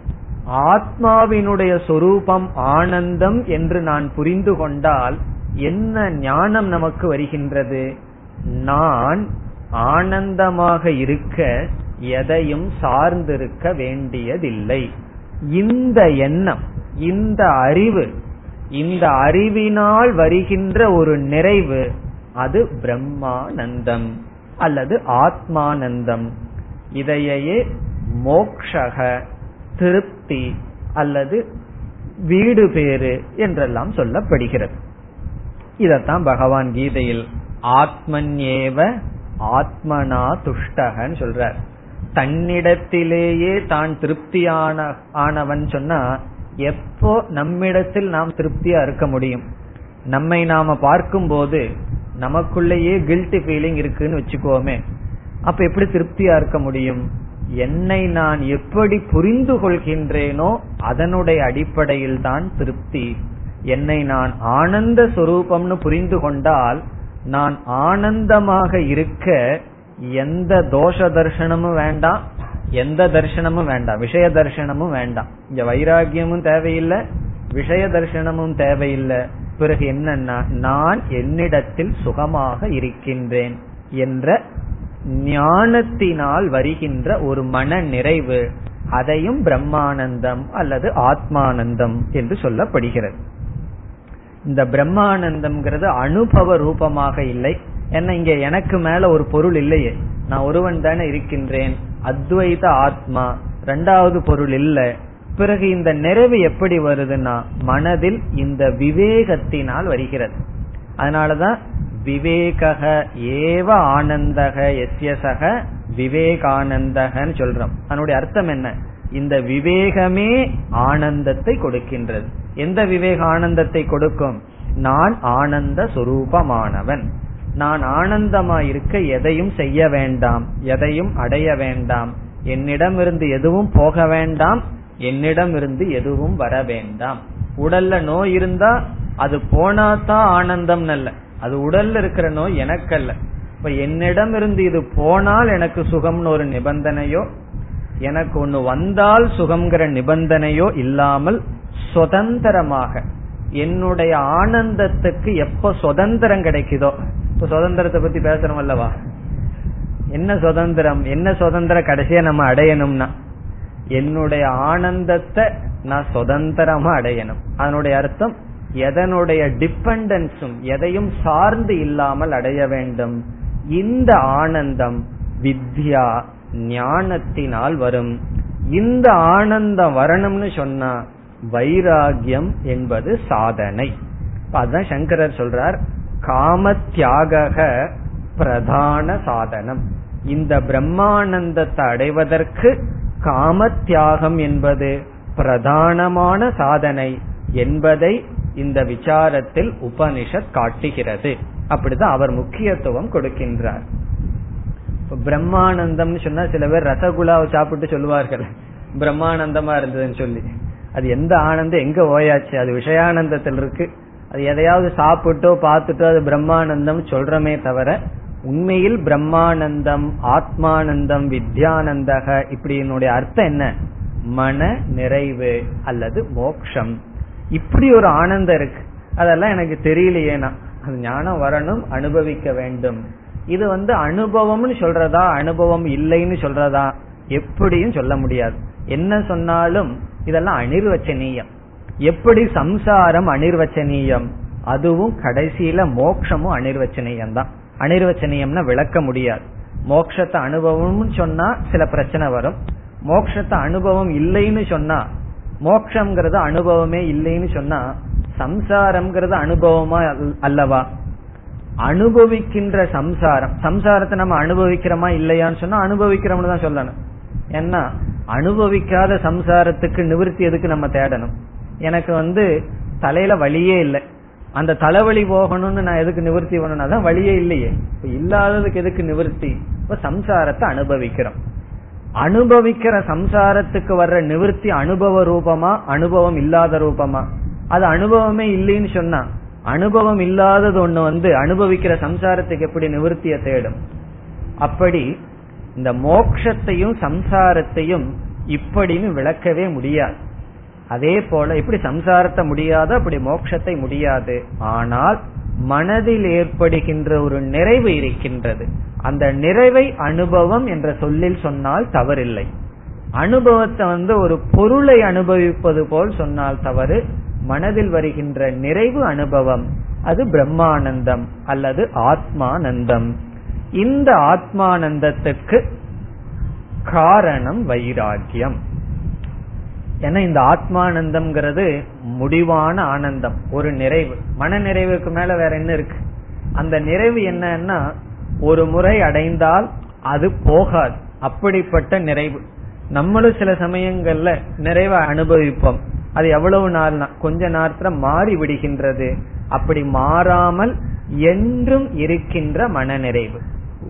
ஆத்மாவினுடைய சொரூபம் ஆனந்தம் என்று நான் புரிந்து கொண்டால் என்ன ஞானம் நமக்கு வருகின்றது? நான் ஆனந்தமாக இருக்க எதையும் சார்ந்திருக்க வேண்டியதில்லை. இந்த எண்ணம் இந்த அறிவு இந்த அறிவினால் வருகின்ற ஒரு நிறைவு அது பிரம்மானந்தம் அல்லது ஆத்மானந்தம். இதையே மோக்ஷக திருப்தி அல்லது வீடு பேரு என்றெல்லாம் சொல்லப்படுகிறது. இதத்தான் பகவான் கீதையில் ஆத்மன்யேவ ஆத்மனா துஷ்டகன்னு சொல்றார். தன்னிடத்திலேயே தான் திருப்தியான ஆனவன் சொன்னா எப்போ நம்மிடத்தில் நாம் திருப்தியா இருக்க முடியும்? நம்மை நாம பார்க்கும் போது நமக்குள்ளேயே கில்ட்டி ஃபீலிங் இருக்குன்னு வச்சுக்கோமே. அப்ப எப்படி திருப்தியா இருக்க முடியும்? என்னை நான் எப்படி புரிந்து கொள்கின்றேனோ அதனுடைய அடிப்படையில் தான் திருப்தி. என்னை நான் ஆனந்த சுரூபம்னு புரிந்து கொண்டால் நான் ஆனந்தமாக இருக்க எந்த தோஷ தர்சனமும் வேண்டாம் எந்த தர்சனமும் வேண்டாம் விஷய தர்சனமும் வேண்டாம் இங்க வைராகியமும் தேவையில்லை விஷய தர்சனமும் தேவையில்லை. பிறகு என்னன்னா நான் என்னிடத்தில் சுகமாக இருக்கின்றேன் என்ற ஞானத்தினால் வருகின்ற ஒரு மன நிறைவு அதையும் பிரம்மானந்தம் அல்லது ஆத்மானந்தம் என்று சொல்லப்படுகிறது. இந்த பிரம்மானந்தம்ங்கிறது அனுபவ ரூபமாக இல்லை. என்ன இங்க எனக்கு மேல ஒரு பொருள் இல்லையே. நான் ஒருவன் தானே இருக்கின்றேன். அத்வைத ஆத்மா. ரெண்டாவது பொருள் இல்ல. பிறகு இந்த நிறைவு எப்படி வருதுன்னா மனதில் இந்த விவேகத்தினால் வருகிறது. அதனாலதான் விவேக ஏவ ஆனந்தக எஸ்யசக விவேகானந்தகன்னு சொல்றோம். அதனுடைய அர்த்தம் என்ன? இந்த விவேகமே ஆனந்தத்தை கொடுக்கின்றது. எந்த விவேக ஆனந்தத்தை கொடுக்கும்? நான் ஆனந்த சுரூபமானவன். நான் ஆனந்தமா இருக்க எதையும் செய்ய வேண்டாம் எதையும் அடைய வேண்டாம். என்னிடமிருந்து எதுவும் போக வேண்டாம் என்னிடமிருந்து எதுவும் வர வேண்டாம். உடல்ல நோய் இருந்தா அது போனாதான் ஆனந்தம் அல்ல. அது உடல்ல இருக்கிற நோய் எனக்கல்ல. இப்ப என்னிடம் இருந்து இது போனால் எனக்கு சுகம்னு ஒரு நிபந்தனையோ எனக்கு ஒண்ணு வந்தால் சுகம்ங்கிற நிபந்தனையோ இல்லாமல் சுதந்திரமாக என்னுடைய ஆனந்தத்துக்கு எப்ப சுதந்திரம் கிடைக்குதோ இப்ப சுதந்திரத்தை பத்தி பேசுறோம் அல்லவா? என்ன சுதந்திரம்? என்ன சுதந்திரம் கடைசியா நம்ம அடையணும்னா என்னுடைய ஆனந்தத்தை நான் சுதந்திரமா அடையணும். அதனுடைய அர்த்தம் எதனுடைய டிபெண்டன்ஸும் எதையும் சார்ந்து இல்லாமல் அடைய வேண்டும். இந்த ஆனந்தம் வித்யா ஞானத்தினால் வரும். இந்த ஆனந்தம் வரணும்னு சொன்னா வைராகியம் என்பது சாதனை. அதுதான் சங்கரர் சொல்றார் காம தியாக பிரதான சாதனம். இந்த பிரம்மானந்தத்தை அடைவதற்கு காம தியாகம் என்பது பிரதானமான சாதனை என்பதை இந்த விசாரத்தில் உபனிஷத் காட்டுகிறது. அப்படிதான் அவர் முக்கியத்துவம் கொடுக்கின்றார். பிரம்மானந்தம்னு சொன்னா சில பேர் ரசகுலாவை சாப்பிட்டு சொல்லுவார்கள். பிரம்மானந்தமா இருந்ததுன்னு சொல்லி. அது எந்த ஆனந்தம் எங்க ஓயாச்சு? அது விஷயானந்தத்தில் இருக்கு அது எதையாவது சாப்பிட்டோ பார்த்துட்டோ அது பிரம்மானந்தம் சொல்றமே தவிர உண்மையில் பிரம்மானந்தம் ஆத்மானந்தம் வித்யானந்தக இப்படி என்னுடைய அர்த்தம் என்ன? மன நிறைவு அல்லது மோக்ஷம். இப்படி ஒரு ஆனந்தம் இருக்கு. அதெல்லாம் எனக்கு தெரியலையேனா? அது ஞானம் வரணும் அனுபவிக்க வேண்டும். இது வந்து அனுபவம்னு சொல்றதா அனுபவம் இல்லைன்னு சொல்றதா? எப்படியும் சொல்ல முடியாது. என்ன சொன்னாலும் இதெல்லாம் அனிர்வச்சனீயம். எப்படி சம்சாரம் அனிர்வச்சனீயம்? அதுவும் கடைசியில மோக்ஷமும் அனிர்வச்சனீயம் தான் அனிர்வச்சனீயம்னா விளக்க முடியாது. மோக்ஷத்தை அனுபவம்னு சொன்னா சில பிரச்சனை வரும். மோக்ஷத்தை அனுபவம் இல்லைன்னு சொன்னா மோக்ஷங்கிறது அனுபவமே இல்லைன்னு சொன்னா சம்சாரம்ங்கிறது அனுபவமா அல்லவா? அனுபவிக்கின்ற சம்சாரம். சம்சாரத்தை நம்ம அனுபவிக்கிறோமா இல்லையான்னு சொன்னா அனுபவிக்கிறோம்னு தான் சொல்லணும். ஏன்னா அனுபவிக்காத சம்சாரத்துக்கு நிவர்த்தி எதுக்கு நம்ம தேடணும்? எனக்கு வந்து தலையில வழியே இல்லை. அந்த தலைவலி போகணும்னு நான் எதுக்கு நிவர்த்தி பண்ணணும்? அதான் வழியே இல்லையே. இப்ப இல்லாததுக்கு எதுக்கு நிவர்த்தி? இப்ப சம்சாரத்தை அனுபவிக்கிறோம். அனுபவிக்கிற சம்சாரத்துக்கு வர்ற நிவர்த்தி அனுபவ ரூபமா அனுபவம் இல்லாத ரூபமா? அது அனுபவமே இல்லைன்னு சொன்னா அனுபவம் இல்லாதது ஒண்ணு வந்து அனுபவிக்கிற சம்சாரத்துக்கு எப்படி நிவர்த்திய தேடும்? அப்படி இந்த மோக்ஷத்தையும் சம்சாரத்தையும் இப்படின்னு விளக்கவே முடியாது. அதே போல இப்படி சம்சாரத்தை முடியாது அப்படி மோட்சத்தை முடியாது. ஆனால் மனதில் ஏற்படுகின்ற ஒரு நிறைவு இருக்கின்றது. அந்த நிறைவை அனுபவம் என்ற சொல்லில் சொன்னால் தவறில்லை. அனுபவத்தை வந்து ஒரு பொருளை அனுபவிப்பது போல் சொன்னால் தவறு. மனதில் வருகின்ற நிறைவு அனுபவம். அது பிரம்மானந்தம் அல்லது ஆத்மானந்தம். இந்த ஆத்மானந்தத்துக்கு காரணம் வைராகியம் ஏன்னா இந்த ஆத்மானந்தம்ங்கிறது முடிவான ஆனந்தம் ஒரு நிறைவு. மன நிறைவுக்கு மேல வேற என்ன இருக்கு? அந்த நிறைவு என்னன்னா ஒரு முறை அடைந்தால் அது போகாது. அப்படிப்பட்ட நிறைவு. நம்மளும் சில சமயங்கள்ல நிறைவை அனுபவிப்போம். அது எவ்வளவு நாள்னா கொஞ்ச நேரத்துல மாறி விடுகின்றது. அப்படி மாறாமல் என்றும் இருக்கின்ற மனநிறைவு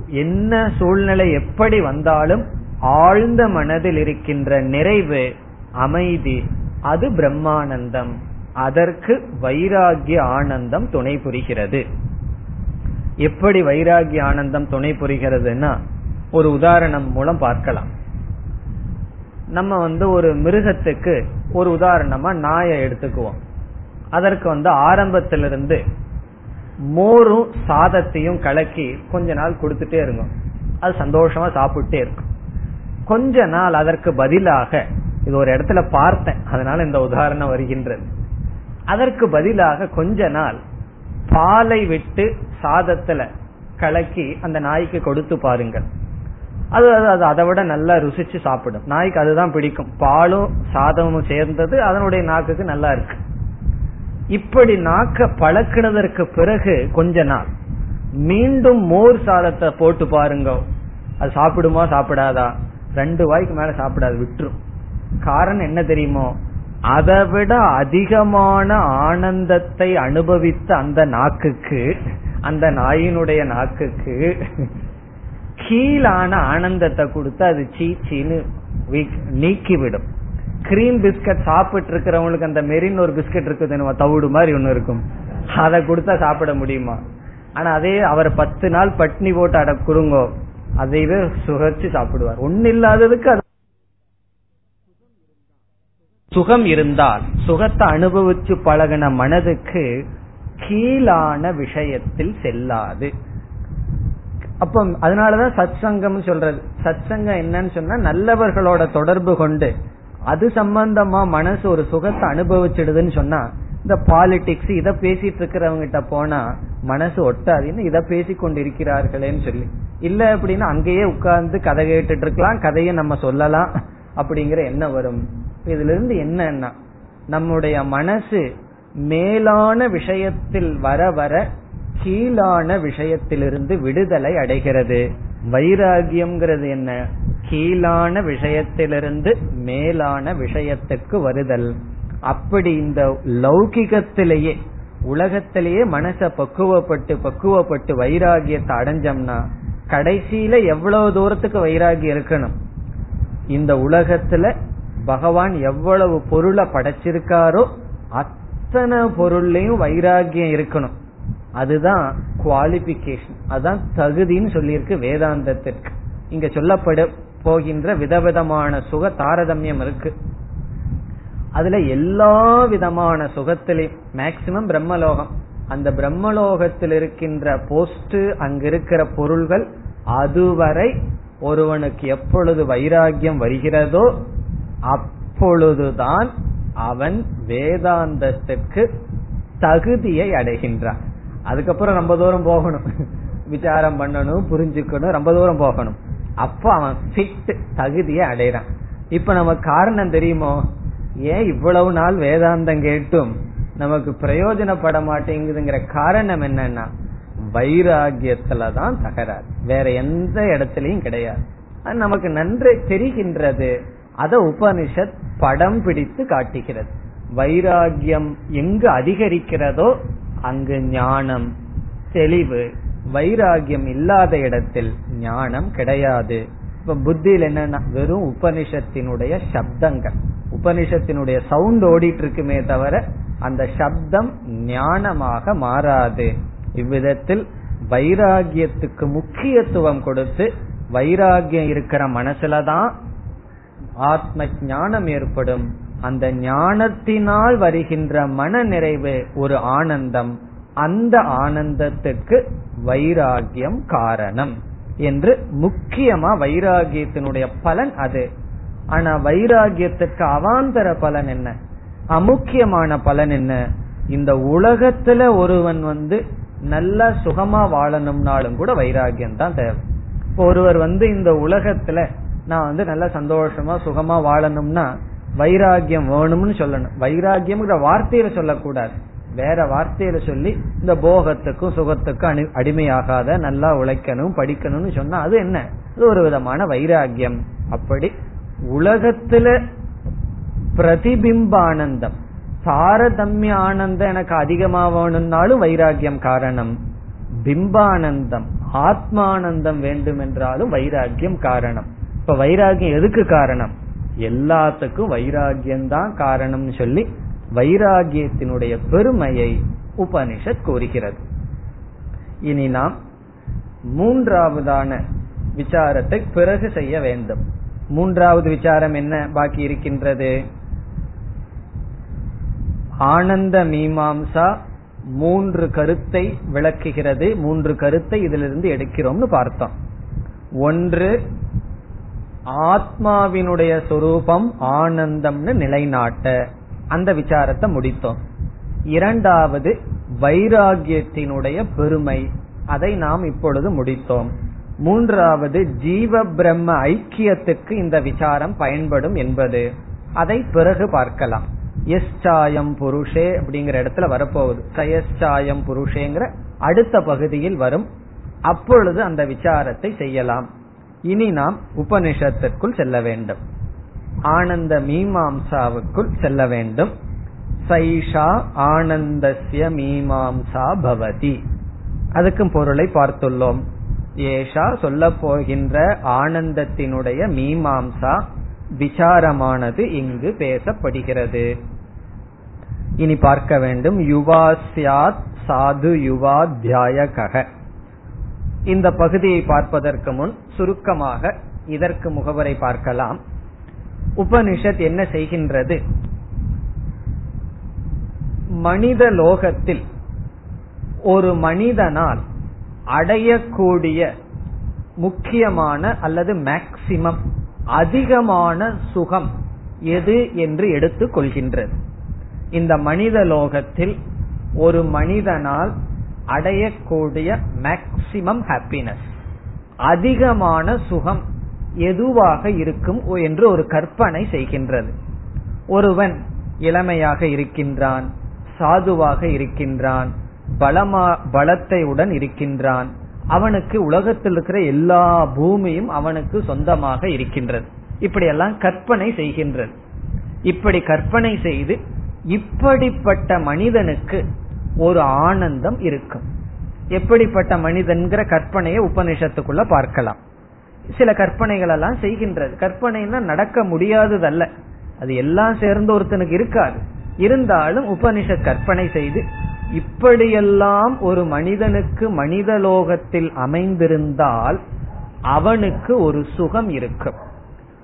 என்ன சூழ்நிலை எப்படி வந்தாலும் ஆழ்ந்த மனதில் இருக்கின்ற நிறைவு அமைதி. அது பிரம்மானந்தம். அதற்கு வைராகிய ஆனந்தம் துணை புரிகிறது. எப்படி வைராகிய ஆனந்தம் துணை புரிகிறதுனா ஒரு உதாரணம் மூலம் பார்க்கலாம். நம்ம வந்து ஒரு மிருகத்துக்கு ஒரு உதாரணமா நாயை எடுத்துக்குவோம். அதற்கு வந்து ஆரம்பத்திலிருந்து மோரும் சாதத்தையும் கலக்கி கொஞ்ச நாள் கொடுத்துட்டே இருந்தோம் அது சந்தோஷமா சாப்பிட்டே இருக்கும். கொஞ்ச நாள் அதற்கு பதிலாக இது ஒரு இடத்துல பார்த்தேன். அதனால இந்த உதாரணம் வருகின்றது. அதற்கு பதிலாக கொஞ்ச நாள் பாலை விட்டு சாதத்துல கலக்கி அந்த நாய்க்கு கொடுத்து பாருங்கள். அது அது அதை விட நல்லா ருசிச்சு சாப்பிடும். நாய்க்கு அதுதான் பிடிக்கும். பாலும் சாதமும் சேர்ந்தது அதனுடைய நாக்குக்கு நல்லா இருக்கு. இப்படி நாக்க பழக்கினதற்கு பிறகு கொஞ்ச நாள் மீண்டும் மோர் சாதத்தை போட்டு பாருங்க. அது சாப்பிடுமா சாப்பிடாதா? ரெண்டு வாய்க்கு மேல சாப்பிடாது விட்டுரும். காரணம் என்ன தெரியுமோ? அதை விட அதிகமான ஆனந்தத்தை அனுபவித்த அந்த நாக்குக்கு அந்த நாயினுடைய நாக்குக்கு கீழான ஆனந்தத்தை கொடுத்து அது சீச்சின்னு நீக்கிவிடும். கிரீம் பிஸ்கட் சாப்பிட்டு இருக்கிறவங்களுக்கு அந்த மெரின் ஒரு பிஸ்கட் இருக்குது தவிடு மாதிரி ஒண்ணு இருக்கும். அதை கொடுத்தா சாப்பிட முடியுமா? ஆனா அதே அவர் பத்து நாள் பட்னி போட்டு அட குறுங்கோ அதைவே சுகச்சு சாப்பிடுவார். ஒன்னு இல்லாததுக்கு அது சுகம் இருந்தால் சுகத்தை அனுபவிச்சு பழகின மனதுக்கு கீழான விஷயத்தில் செல்லாது. அப்ப அதனாலதான் சத் சங்கம் சொல்றது. சத் சங்கம் என்னன்னு சொன்னா நல்லவர்களோட தொடர்பு கொண்டு அது சம்பந்தமா மனசு ஒரு சுகத்தை அனுபவிச்சிடுதுன்னு சொன்னா இந்த பாலிடிக்ஸ் இத பேசிட்டு இருக்கிறவங்க கிட்ட போனா மனசு ஒட்டாதுன்னு இத பேசி கொண்டிருக்கிறார்களேன்னு சொல்லி. இல்ல அப்படின்னா அங்கேயே உட்கார்ந்து கதை கேட்டுட்டு இருக்கலாம் கதையை நம்ம சொல்லலாம் அப்படிங்கிற என்ன வரும். இதுல இருந்து என்னன்னா நம்முடைய மனசு மேலான விஷயத்தில் வர வர கீழான விஷயத்திலிருந்து விடுதலை அடைகிறது. வைராகியம்ங்கிறது என்ன? கீழான விஷயத்திலிருந்து மேலான விஷயத்துக்கு வருதல். அப்படி இந்த லௌகிகத்திலேயே உலகத்திலேயே மனச பக்குவப்பட்டு பக்குவப்பட்டு வைராகியத்தை அடைஞ்சோம்னா கடைசியில எவ்வளவு தூரத்துக்கு வைராகியம் இருக்கணும்? இந்த உலகத்துல பகவான் எவ்வளவு பொருளை படைச்சிருக்காரோ அத்தனை பொருள்லயும் வைராகியம் இருக்கணும். அதுதான் குவாலிபிகேஷன் அதுதான் தகுதின்னு சொல்லியிருக்கு வேதாந்தத்திற்கு. இங்க சொல்லப்பட போகின்ற விதவிதமான சுக தாரதமியம் இருக்கு. அதுல எல்லா விதமான சுகத்திலையும் மேக்சிமம் பிரம்மலோகம். அந்த பிரம்மலோகத்தில் இருக்கின்ற போஸ்ட் அங்க இருக்கிற பொருள்கள் அதுவரை ஒருவனுக்கு எப்பொழுது வைராகியம் வருகிறதோ அப்பொழுதுதான் அவன் வேதாந்தத்திற்கு தகுதியை அடைகின்றான். அதுக்கப்புறம் ரொம்ப தூரம் போகணும். விசாரம் பண்ணணும் புரிஞ்சுக்கணும் ரொம்ப தூரம் போகணும். அப்ப அவன் ஃபிட் தகுதியை அடைறான் இப்ப நமக்கு காரணம் தெரியுமோ? ஏன் இவ்வளவு நாள் வேதாந்தம் கேட்டும்? நமக்கு பிரயோஜனப்பட மாட்டேங்குதுங்கிற காரணம் என்னன்னா வைராகியத்துலதான் தகராறு. வேற எந்த இடத்துலயும் கிடையாது. நமக்கு நன்று தெரிகின்றது. அத உபனிஷத் படம் பிடித்து காட்டுகிறது. வைராகியம் எங்கு அதிகரிக்கிறதோ அங்கு ஞானம் தெளிவு. வைராகியம் இல்லாத இடத்தில் ஞானம் கிடையாது. இப்ப புத்தியில் என்னன்னா வெறும் உபனிஷத்தினுடைய சப்தங்கள். உபனிஷத்தினுடைய சவுண்ட் ஓடிட்டு இருக்குமே தவிர அந்த சப்தம் ஞானமாக மாறாது. இவ்விதத்தில் வைராகியத்துக்கு முக்கியத்துவம் கொடுத்து வைராகியம் இருக்கிற மனசுலதான் ஆத்ம ஞானம் ஏற்படும். அந்த ஞானத்தினால் வருகின்ற மன நிறைவு ஒரு ஆனந்தம். அந்த ஆனந்தத்துக்கு வைராகியம் காரணம் என்று முக்கியமா வைராகியத்தினுடைய பலன் அது. ஆனா வைராகியத்துக்கு அவாந்தர பலன் என்ன? அமுக்கியமான பலன் என்ன? இந்த உலகத்துல ஒருவன் வந்து நல்ல சுகமா வாழணும்னாலும் கூட வைராகியம் தான் தேவை. இப்போ ஒருவர் வந்து இந்த உலகத்துல நான் வந்து நல்லா சந்தோஷமா சுகமா வாழணும்னா வைராகியம் வேணும்னு சொல்லணும். வைராகியம்ங்கிற வார்த்தையில சொல்லக்கூடாது. வேற வார்த்தையில சொல்லி இந்த போகத்துக்கும் சுகத்துக்கும் அடிமையாகாத நல்லா உழைக்கணும் படிக்கணும்னு சொன்னா அது என்ன? அது ஒரு விதமான வைராகியம் அப்படி உலகத்துல பிரதிபிம்ப ஆனந்தம் தாரதமிய ஆனந்தம் எனக்கு அதிகமா வேணும்னாலும் வைராகியம் காரணம். பிம்பானந்தம் ஆத்மானந்தம் வேண்டும் என்றாலும் வைராகியம் காரணம். இப்ப வைராகியம் எதுக்கு காரணம்? எல்லாத்துக்கும் வைராகியம்தான் காரணம்னு சொல்லி வைராகியத்தினுடைய பெருமையை உபனிஷத் கூறுகிறது. இனி நாம் மூன்றாவதான விசாரத்தை பிறகு செய்ய வேண்டும். மூன்றாவது விசாரம் என்ன பாக்கி இருக்கின்றது? ஆனந்த மீமாம்சா மூன்று கருத்தை விளக்குகிறது. மூன்று கருத்தை இதிலிருந்து எடுக்கிறோம்னு பார்த்தோம். ஒன்று ஆத்மாவினுடைய சொரூபம் ஆனந்தம்னு நிலைநாட்ட அந்த விசாரத்தை முடித்தோம். இரண்டாவது வைராகியத்தினுடைய பெருமை. அதை நாம் இப்பொழுது முடித்தோம். மூன்றாவது ஜீவ பிரம்ம ஐக்கியத்துக்கு இந்த விசாரம் பயன்படும் என்பது. அதை பிறகு பார்க்கலாம். எஸ்சாயம் புருஷே அப்படிங்கிற இடத்துல வரப்போகுது. சயஸ்சாயம் புருஷேங்கிற அடுத்த பகுதியில் வரும். அப்பொழுது அந்த விசாரத்தை செய்யலாம். இனி நாம் உபனிஷத்திற்குள் செல்ல வேண்டும். ஆனந்த மீமாம்சாவுக்குள் செல்ல வேண்டும். சைஷா ஆனந்தசிய மீமாம்சா பவதி. அதுக்கும் பொருளை பார்த்துள்ளோம். ஏஷா சொல்ல போகின்ற ஆனந்தத்தினுடைய மீமாம்சா விசாரமானது இங்கு பேசப்படுகிறது. இனி பார்க்க வேண்டும். யுவாசியாத் சாது யுவாத்தியாயக இந்த பகுதியை பார்ப்பதற்கு முன் சுருக்கமாக இதற்கு முகவரை பார்க்கலாம். உபனிஷத் என்ன செய்கின்றது? மனித லோகத்தில் ஒரு மனிதனால் அடையக்கூடிய முக்கியமான அல்லது மேக்சிமம் அதிகமான சுகம் எது என்று எடுத்துக் கொள்கின்றது. இந்த மனித லோகத்தில் ஒரு மனிதனால் அடையக்கூடிய மேக்சிமம் ஹாப்பினஸ் அதிகமான சுகம் எதுவாக இருக்கும் என்று ஒரு கற்பனை செய்கின்றது. ஒருவன் இளமையாக இருக்கின்றான் சாதுவாக இருக்கின்றான் பலமா பலத்தையுடன் இருக்கின்றான் அவனுக்கு உலகத்தில் இருக்கிற எல்லா பூமியும் அவனுக்கு சொந்தமாக இருக்கின்றது. இப்படியெல்லாம் கற்பனை செய்கின்றது. இப்படி கற்பனை செய்து இப்படிப்பட்ட மனிதனுக்கு ஒரு ஆனந்தம் இருக்கும். எப்படிப்பட்ட மனிதன்கிற கற்பனையை உபனிஷத்துக்குள்ள பார்க்கலாம். சில கற்பனைகள் எல்லாம் செய்கின்றது. கற்பனைன்னா நடக்க முடியாததல்ல. அது எல்லாம் சேர்ந்து ஒருத்தனுக்கு இருக்காது. இருந்தாலும் உபனிஷத் கற்பனை செய்து இப்படியெல்லாம் ஒரு மனிதனுக்கு மனித லோகத்தில் அமைந்திருந்தால் அவனுக்கு ஒரு சுகம் இருக்கும்.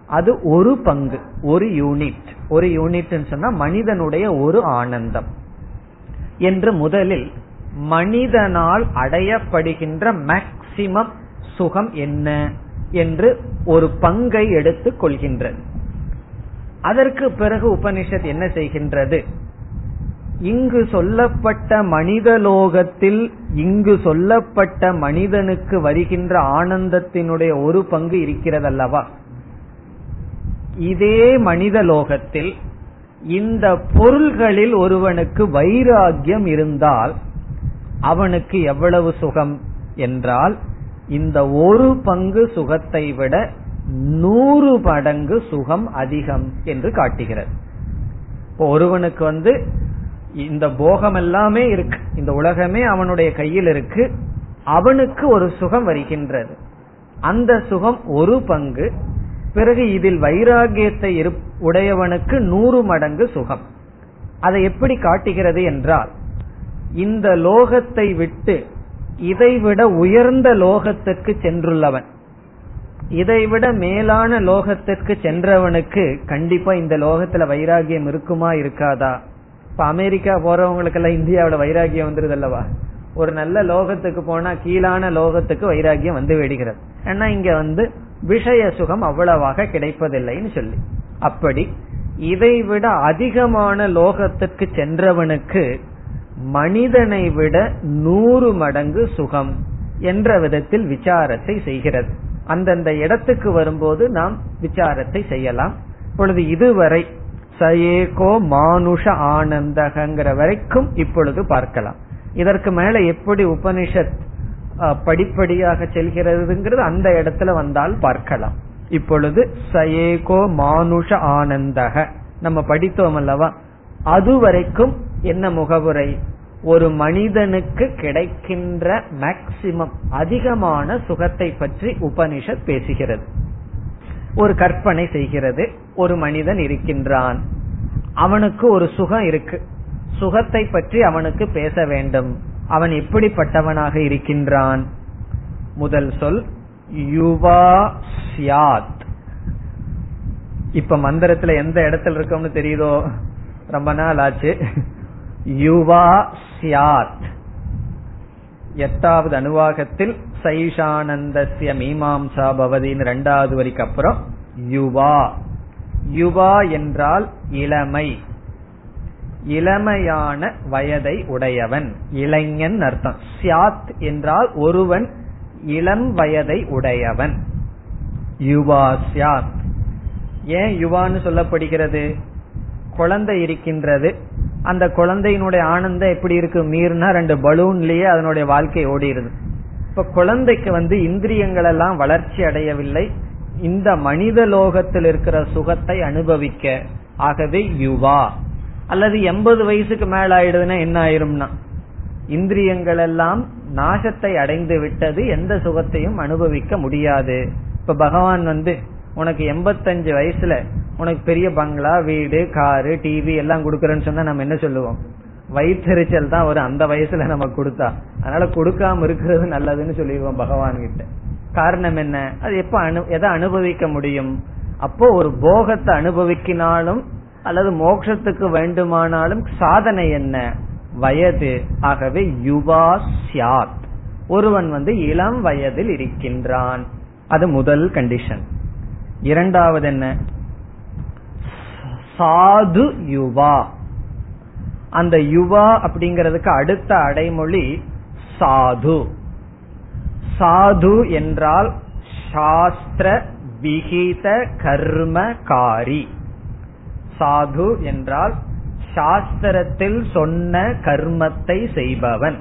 அது ஒரு பங்கு ஒரு யூனிட். ஒரு யூனிட் சொன்னா மனிதனுடைய ஒரு ஆனந்தம். என்று முதலில் மனிதனால் அடையப்படுகின்ற மேக்சிமம் சுகம் என்ன என்று ஒரு பங்கை எடுத்துக் கொள்கின்றது அதற்கு பிறகு உபனிஷத் என்ன செய்கின்றது? இங்கு சொல்லப்பட்ட மனித லோகத்தில் இங்கு சொல்லப்பட்ட மனிதனுக்கு வருகின்ற ஆனந்தத்தினுடைய ஒரு பங்கு இருக்கிறதல்லவா? இதே மனித லோகத்தில் இந்த பொருள்களில் ஒருவனுக்கு வைராகியம் இருந்தால் அவனுக்கு எவ்வளவு சுகம் என்றால் இந்த ஒரு பங்கு சுகத்தை விட நூறு மடங்கு சுகம் அதிகம் என்று காட்டுகிறது. இப்போ ஒருவனுக்கு வந்து இந்த போகம் எல்லாமே இருக்கு. இந்த உலகமே அவனுடைய கையில் இருக்கு. அவனுக்கு ஒரு சுகம் வருகின்றது. அந்த சுகம் ஒரு பங்கு பிறகு இதில் வைராகியத்தை உடையவனுக்கு நூறு மடங்கு சுகம். அதை எப்படி காட்டுகிறது என்றால் இந்த லோகத்தை விட்டு இதைவிட உயர்ந்த லோகத்திற்கு சென்றுள்ளவன். இதைவிட மேலான லோகத்திற்கு சென்றவனுக்கு கண்டிப்பா இந்த லோகத்துல வைராகியம் இருக்குமா இருக்காதா? இப்ப அமெரிக்கா போறவங்களுக்கெல்லாம் இந்தியாவில வைராகியம் வந்துருது அல்லவா ஒரு நல்ல லோகத்துக்கு போனா கீழான லோகத்துக்கு வைராகியம் வந்து விடுகிறது. ஏன்னா இங்க வந்து விஷய சுகம் அவ்வளவாக கிடைப்பதில்லைன்னு சொல்லி. அப்படி இதைவிட அதிகமான லோகத்திற்கு சென்றவனுக்கு மனிதனை விட நூறு மடங்கு சுகம் என்ற விதத்தில் விசாரத்தை செய்கிறது. அந்தந்த இடத்துக்கு வரும்போது நாம் விசாரத்தை செய்யலாம். இப்பொழுது இதுவரை சயேகோ மானுஷ ஆனந்தகங்கிற வரைக்கும் இப்பொழுது பார்க்கலாம். இதற்கு மேல எப்படி உபனிஷத் படிப்படியாக செல்கிறதுங்கிறது அந்த இடத்துல வந்தால் பார்க்கலாம். இப்பொழுது சயேகோ மானுஷ ஆனந்தக நம்ம படித்தோம் அல்லவா? அதுவரைக்கும் என்ன முகவுரை? ஒரு மனிதனுக்கு கிடைக்கின்ற மேக்சிமம் அதிகமான சுகத்தை பற்றி உபனிஷத் பேசுகிறது. ஒரு கற்பனை செய்கிறது. ஒரு மனிதன் இருக்கின்றான். அவனுக்கு ஒரு சுகம் இருக்கு. சுகத்தை பற்றி அவனுக்கு பேச வேண்டும். அவன் எப்படிப்பட்டவனாக இருக்கின்றான்? முதல் சொல் யுவா சியாத் இப்ப மந்திரத்துல எந்த இடத்துல இருக்கோம்னு தெரியுதோ? ரொம்ப நாள் ஆச்சு யுவா சியாத் எட்டாவது அனுவாகத்தில் சைஷானந்தசிய மீமாம்சா பவதின்னு ரெண்டாவது வரிக்கு அப்புறம் யுவா. யுவா என்றால் இளமை. இளமையான வயதை உடையவன். இளைஞன் அர்த்தம். சியாத் என்றால் ஒருவன் இளம் வயதை உடையவன். யுவா சியாத். ஏன் யுவான்னு சொல்லப்படுகிறது? குழந்தை இருக்கின்றது. அந்த குழந்தையினுடைய ஆனந்தம் எப்படி இருக்கு? மீறினா ரெண்டு பலூன்லயே அதனுடைய வாழ்க்கை ஓடிடுது இப்ப குழந்தைக்கு வந்து இந்திரியங்கள் எல்லாம் வளர்ச்சி அடையவில்லை. இந்த மனித லோகத்தில் இருக்கிற சுகத்தை அனுபவிக்க. ஆகவே யுவா. அல்லது எண்பது வயசுக்கு மேல ஆயிடுதுன்னா என்ன ஆயிரும்னா? இந்திரியங்கள் எல்லாம் நாசத்தை அடைந்து விட்டது எந்த சுகத்தையும் அனுபவிக்க முடியாது. இப்ப பகவான் வந்து உனக்கு எண்பத்தஞ்சு வயசுல உனக்கு பெரிய பங்களா வீடு காரு டிவி எல்லாம் கொடுக்கறேன்னு சொன்னா நம்ம என்ன சொல்லுவோம்? வயிற்றுச்சல் தான் ஒரு அந்த வயசுல நம்ம கொடுத்தா. அதனால கொடுக்காம இருக்கிறது நல்லதுன்னு சொல்லிடுவோம் பகவான் கிட்ட. காரணம் என்ன? அது எப்ப அனு எதை அனுபவிக்க முடியும்? அப்போ ஒரு போகத்தை அனுபவிக்கினாலும் அல்லது மோட்சத்துக்கு வேண்டுமானாலும் சாதனை என்ன? வயது. ஆகவே யுவா சியாத் ஒருவன் வந்து இளம் வயதில் இருக்கின்றான். அது முதல் கண்டிஷன் இரண்டாவது என்ன? சாது யுவா. அந்த யுவா அப்படிங்கிறதுக்கு அடுத்த அடைமொழி சாது. சாது என்றால் சாஸ்திர விகித கர்மகாரி சாது என்றால் சாஸ்திரத்தில் சொன்ன கர்மத்தை செய்பவன்.